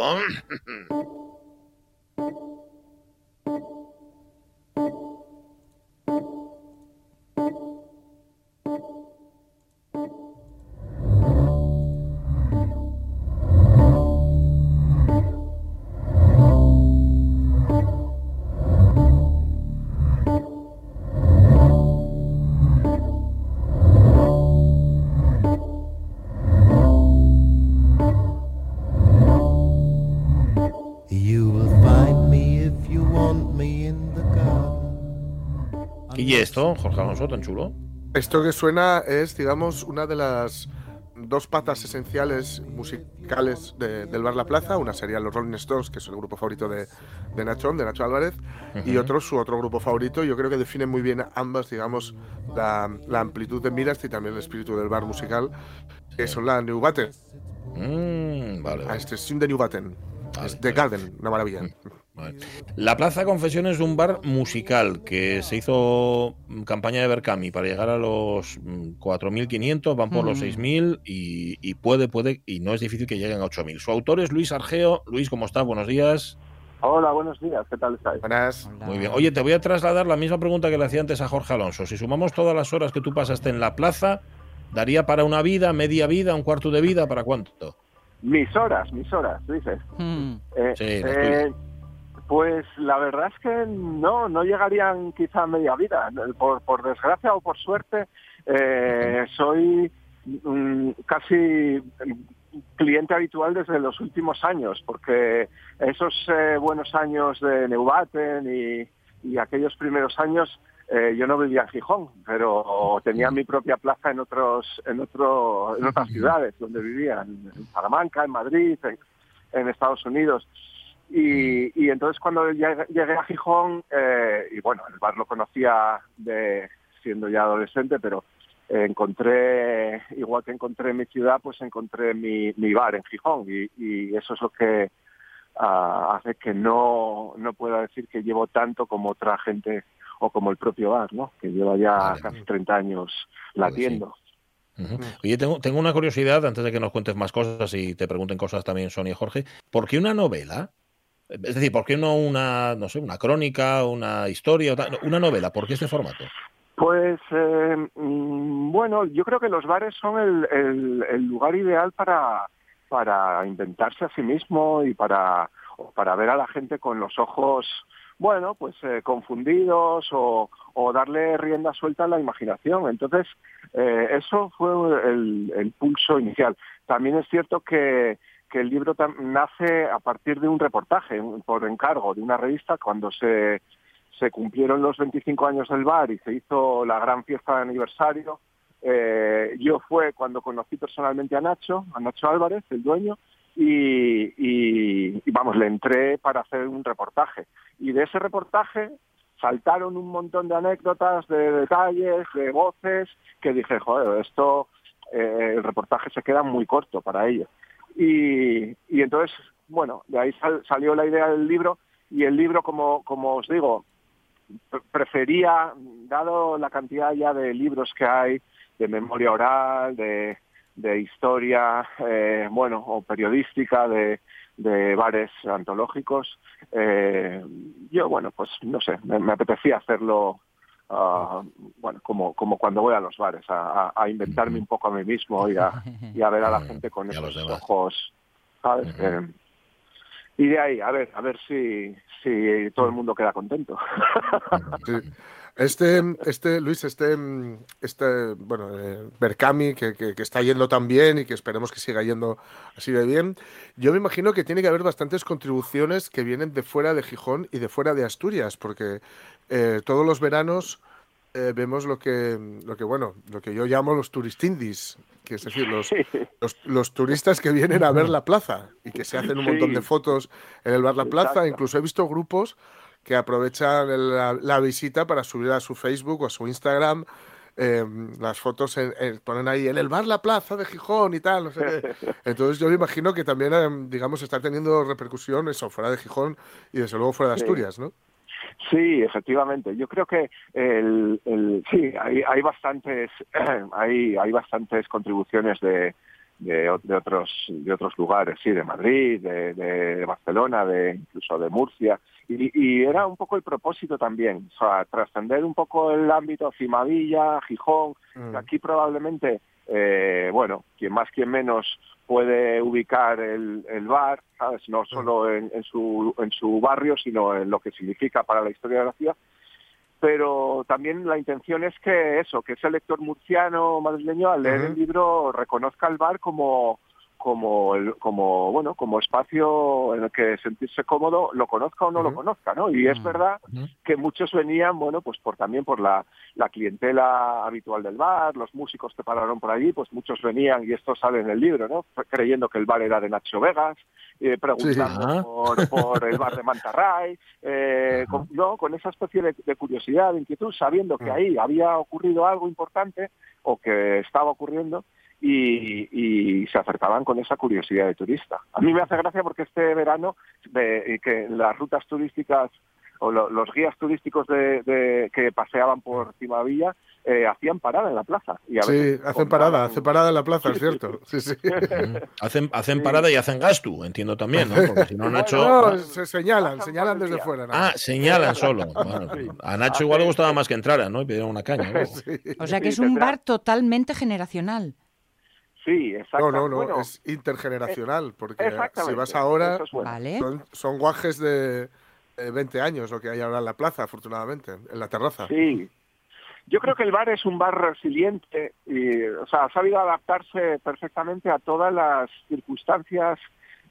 ¿Y esto, Jorge Alonso, tan chulo? Esto que suena es, digamos, una de las dos patas esenciales musicales de- del Bar La Plaza. Una sería los Rolling Stones, que es el grupo favorito de, de Nacho, de Nacho Álvarez, y otro, su otro grupo favorito. Yo creo que define muy bien ambas, digamos, la, la amplitud de miras y también el espíritu del bar musical, que son la New Batten. Mm, vale, Ah, este es de New Batten. Vale, es The vale. Garden, una maravilla. La Plaza Confesiones es un bar musical que se hizo mm, campaña de Berkami para llegar a los mm, 4.500, van por los Mm. 6.000 y, y puede, puede, y no es difícil que lleguen a 8.000. Su autor es Luis Argeo. Luis, ¿cómo estás? Buenos días. Hola, buenos días, ¿qué tal estáis? Buenas. Muy bien. Oye, te voy a trasladar la misma pregunta que le hacía antes a Jorge Alonso. Si sumamos todas las horas que tú pasaste en la plaza, ¿daría para una vida, media vida, un cuarto de vida? ¿Para cuánto? Mis horas, mis horas, dices. Mm. Eh, Sí, las eh, pues la verdad es que no, no llegarían quizá a media vida. Por, por desgracia o por suerte, eh, soy mm, casi cliente habitual desde los últimos años, porque esos eh, buenos años de Neubaten y, y aquellos primeros años eh, yo no vivía en Gijón, pero tenía mi propia plaza en otros, en otro, en otras ciudades donde vivía, en, Salamanca, en Madrid, en, en Estados Unidos. Y, y entonces cuando llegué, a Gijón, eh, y bueno, el bar lo conocía de siendo ya adolescente, pero encontré, igual que encontré mi ciudad, pues encontré mi, mi bar en Gijón y, y eso es lo que ah, hace que no, no pueda decir que llevo tanto como otra gente o como el propio bar, ¿no? Que lleva ya Vale. casi 30 años latiendo. Ujú. Oye, tengo, tengo una curiosidad antes de que nos cuentes más cosas y te pregunten cosas también Sonia y Jorge. ¿Por qué una novela? Es decir, ¿por qué no una, no sé, una crónica, una historia, una novela? ¿Por qué este formato? Pues eh, mm, bueno, yo creo que los bares son el, el- lugar ideal para, para inventarse a sí mismo y para, para ver a la gente con los ojos, bueno, pues eh, confundidos o, darle rienda suelta a la imaginación. Entonces, eh, eso fue el pulso inicial. También es cierto que, que el libro nace a partir de un reportaje por encargo de una revista cuando se se cumplieron los 25 años del bar y se hizo la gran fiesta de aniversario. Eh, yo fue cuando conocí personalmente a Nacho, a Nacho Álvarez, el dueño, y, y- y, vamos, le entré para hacer un reportaje. Y de ese reportaje saltaron un montón de anécdotas, de detalles, de voces, que dije, joder, esto, eh, el reportaje se queda muy corto para ello. Y, y entonces, bueno, de ahí sal- salió la idea del libro y el libro, como, como os digo, pre- prefería, dado la cantidad ya de libros que hay, de memoria oral, de, de historia, eh, bueno, o periodística, de, de bares antológicos, eh, yo, bueno, pues no sé, me apetecía hacerlo, ah, bueno, como, como cuando voy a los bares, a, a- a inventarme un poco a mí mismo y a, y a ver a la gente con esos ojos, ¿sabes? Eh, y de ahí, a ver, a ver si, si todo el mundo queda contento. Sí. Este, este, Luis, este, este, bueno, eh, Berkami, que, que- que está yendo tan bien y que esperemos que siga yendo así de bien, yo me imagino que tiene que haber bastantes contribuciones que vienen de fuera de Gijón y de fuera de Asturias, porque eh, todos los veranos eh, vemos lo que, lo que, bueno, lo que yo llamo los turistindis, que es decir, los, los, los turistas que vienen a ver la plaza y que se hacen un montón de fotos en el bar La Plaza. Incluso he visto grupos que aprovechan la, la visita para subir a su Facebook o a su Instagram eh, las fotos, en- en- ponen ahí en el bar La Plaza de Gijón y tal, no sé qué. Entonces yo me imagino que también, eh, digamos, está teniendo repercusión eso fuera de Gijón y desde luego fuera de. Asturias, ¿no? Sí, efectivamente. Yo creo que el, el- sí, hay, hay bastantes, hay, hay bastantes contribuciones de, de otros de otros lugares, sí, de Madrid, de, de Barcelona, de incluso de Murcia. Y, y era un poco el propósito también, o sea, trascender un poco el ámbito Cimavilla, Gijón, que aquí probablemente, eh, bueno, quien más, quien menos puede ubicar el, el bar, ¿sabes? No solo en, en su, en su barrio, sino en lo que significa para la historia de la ciudad. Pero también la intención es que eso, que ese lector murciano madrileño al leer el libro reconozca el bar como, como el- como bueno como espacio en el que sentirse cómodo lo conozca o no lo conozca no y es Mm. verdad que muchos venían bueno pues por también por la, la clientela habitual del bar los músicos que pararon por allí pues muchos venían y esto sale en el libro no creyendo que el bar era de Nacho Vegas eh, preguntando por, por el bar de Mantarray eh, con, no con esa especie de, de curiosidad de inquietud sabiendo que Mm. ahí había ocurrido algo importante o que estaba ocurriendo y, y se acercaban con esa curiosidad de turista. A mí me hace gracia porque este verano de, que las rutas turísticas o lo- los guías turísticos de, de- que paseaban por Cimavilla eh, hacían parada en la plaza. Y a Sí, veces hacen contaban- parada, hacen parada en la plaza, es cierto. Sí, sí. Hacen, hacen Sí. parada y hacen gasto, entiendo también, ¿no? Porque si no, Nacho. No, se señalan, señalan desde fuera. ¿no? Ah, señalan solo. Bueno, a Nacho igual le gustaba más que entrara, ¿no? Y pidieron una caña. luego. Sí. O sea que es un bar totalmente generacional. Sí, exacto. No, no, no, Bueno, es intergeneracional, porque si exactamente. vas ahora, Eso es bueno. Vale. son, son guajes de eh, 20 años lo que hay ahora en la plaza, afortunadamente, en la terraza. Sí. Yo creo que el bar es un bar resiliente y, o sea, ha sabido adaptarse perfectamente a todas las circunstancias,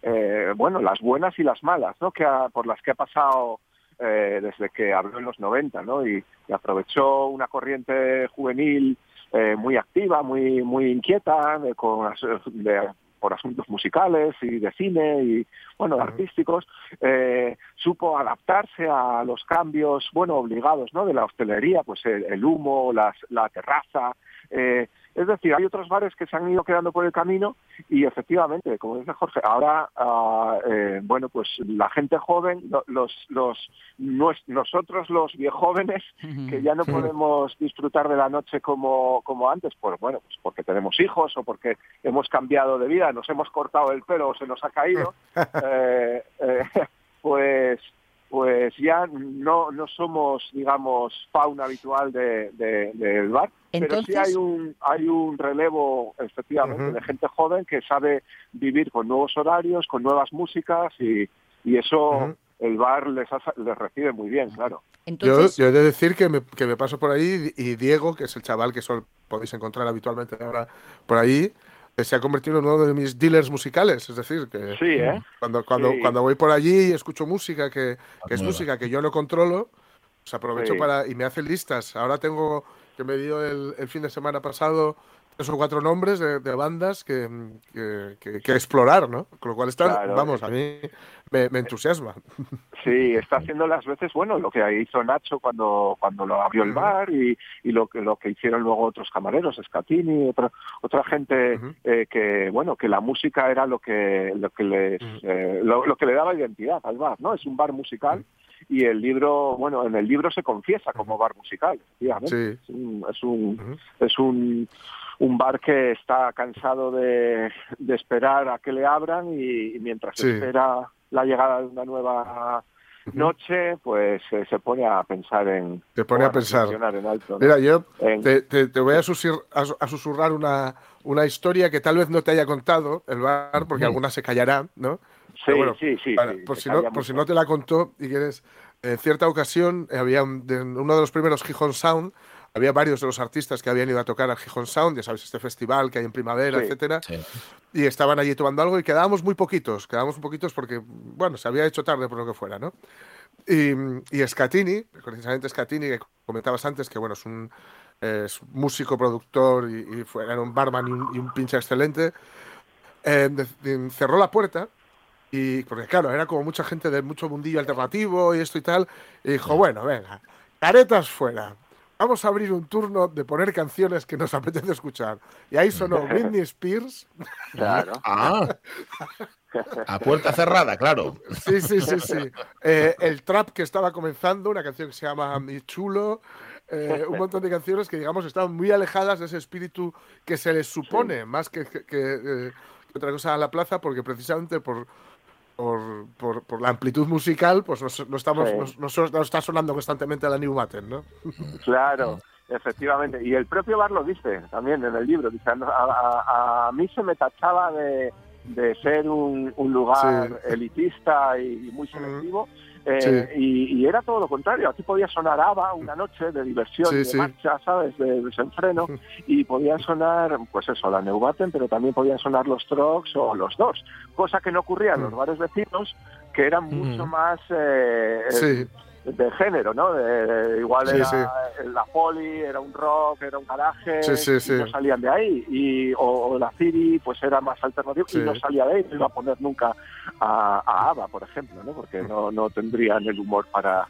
eh, bueno, las buenas y las malas, ¿no? Que ha- por las que ha pasado eh, desde que abrió en los 90, ¿no? Y, y aprovechó una corriente juvenil eh, muy activa, muy muy inquieta, de- con as- de- por asuntos musicales y de cine y bueno artísticos eh, supo adaptarse a los cambios bueno obligados no de la hostelería pues el, el humo las, la terraza eh, es decir hay otros bares que se han ido quedando por el camino y efectivamente como dice Jorge ahora ah, eh, bueno pues la gente joven lo- los los nues- nosotros los viejóvenes que ya no podemos disfrutar de la noche como, como antes, pues bueno, pues porque tenemos hijos o porque hemos cambiado de vida, nos hemos cortado el pelo o se nos ha caído, eh, eh, pues pues ya no, no somos, digamos, fauna habitual de, de- del bar, pero sí Entonces- hay un, hay un relevo, efectivamente, de gente joven que sabe vivir con nuevos horarios, con nuevas músicas y, y eso el bar les, ha- les recibe muy bien, claro. Yo, Entonces, yo he de decir que me, que me paso por ahí y Diego, que es el chaval que sol- podéis encontrar habitualmente ahora por ahí, eh, se ha convertido en uno de mis dealers musicales. Es decir, que Sí, ¿eh? cuando, cuando, Sí. cuando voy por allí y escucho música que, que es música que yo no controlo, pues aprovecho Sí. para y me hacen listas. Ahora tengo que me dio el, el fin de semana pasado tres o cuatro nombres de, de bandas que, que, que- que explorar, ¿no? Con lo cual está, Claro, vamos, a mí me, me entusiasma. Sí, está haciendo las veces, bueno, lo que hizo Nacho cuando cuando lo abrió el bar y, y lo que lo que hicieron luego otros camareros, Scatini, otra otra gente eh, que bueno que la música era lo que lo que les eh, lo, lo que le daba identidad al bar, ¿no? Es un bar musical y el libro, bueno, en el libro se confiesa como bar musical, efectivamente. Sí. Es un, es un es un, un bar que está cansado de, de esperar a que le abran y, y mientras Sí. espera la llegada de una nueva noche, pues eh, se pone a pensar en... Se pone a pensar. en alto, ¿no? Mira, yo En- te, te- te voy a, susir- a su- a susurrar una, una historia que tal vez no te haya contado el bar, porque Ujú. alguna se callará, ¿no? Sí, pero bueno, sí, sí, Para- sí, por, si no, calla por si mucho. no te la contó y quieres, en cierta ocasión eh, había un- de- en uno de los primeros Gijón Sound, había varios de los artistas que habían ido a tocar al Gijón Sound, ya sabes, este festival que hay en primavera, Sí. etcétera, Sí. y estaban allí tomando algo y quedábamos muy poquitos, quedábamos muy poquitos porque, bueno, se había hecho tarde por lo que fuera, ¿no? Y, y Scatini, precisamente Scatini, que comentabas antes, que bueno, es un es músico, productor y, y fue, era un barman y un, y un pinche excelente, eh, cerró la puerta y, porque claro, era como mucha gente de mucho mundillo alternativo y esto y tal, y dijo, bueno, venga, caretas fuera. Vamos a abrir un turno de poner canciones que nos apetece escuchar. Y ahí sonó Britney Spears. Claro. Ah, a puerta cerrada, claro. Sí, sí, sí, sí. Eh, el trap que estaba comenzando, una canción que se llama Mi Chulo. eh, un montón de canciones que, digamos, estaban muy alejadas de ese espíritu que se les supone, más que, que- que, eh, que otra cosa a la plaza, porque precisamente por, por, por- por la amplitud musical, pues nos, no estamos, Sí. nos, está sonando constantemente la New Maten, ¿no? Claro, efectivamente. Y el propio bar lo dice también en el libro. Dice, a, a- a mí se me tachaba de, de ser un, un lugar Sí. elitista y, y muy selectivo, Eh, y, y era todo lo contrario. Aquí podía sonar ABBA una noche de diversión, Sí, de sí. marcha, ¿sabes? De desenfreno. y podía sonar, pues eso, la Neubaten, pero también podían sonar los Trucks o los dos. Cosa que no ocurría en los bares vecinos, que eran mucho Mm. más eh, Sí. De género, ¿no? De- igual Sí, era sí. la poli, era un rock, era un garaje, Sí, y no salían de ahí. Y, o, o la Ciri, pues era más alternativo y no salía de ahí, no iba a poner nunca a, a ABBA, por ejemplo, ¿no? Porque no, no tendrían el humor para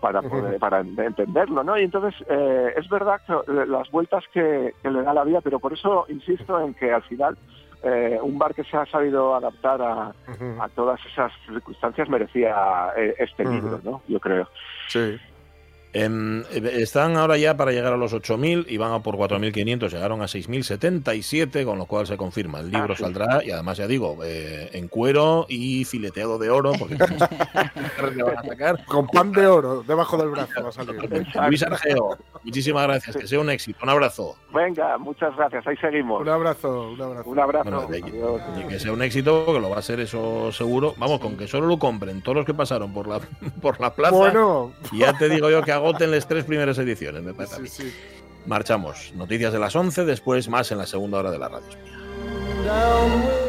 para poder, para entenderlo, ¿no? Y entonces eh, es verdad que las vueltas que, que le da la vida, pero por eso insisto en que al final eh, un bar que se ha sabido adaptar a, a todas esas circunstancias merecía eh, este libro, ¿no? Yo creo. Sí. Em, eh, están ahora ya para llegar a los 8.000 y van a por 4.500, llegaron a 6.077, con lo cual se confirma. El libro Ah, sí. saldrá y además ya digo, eh, en cuero y fileteado de oro, porque le van a sacar. Con pan de oro debajo del brazo va a salir. Luis Argeo, muchísimas gracias, que sea un éxito, un abrazo. Venga, muchas gracias, ahí seguimos. Un abrazo, un abrazo. Un abrazo. Bueno, de- Adiós. y que sea un éxito, que lo va a ser eso seguro. Vamos, con que solo lo compren todos los que pasaron por la, por la plaza. Bueno, Ya te digo yo que agoten las tres primeras ediciones, me parece. Marchamos. Noticias de las 11, después más en la segunda hora de la radio.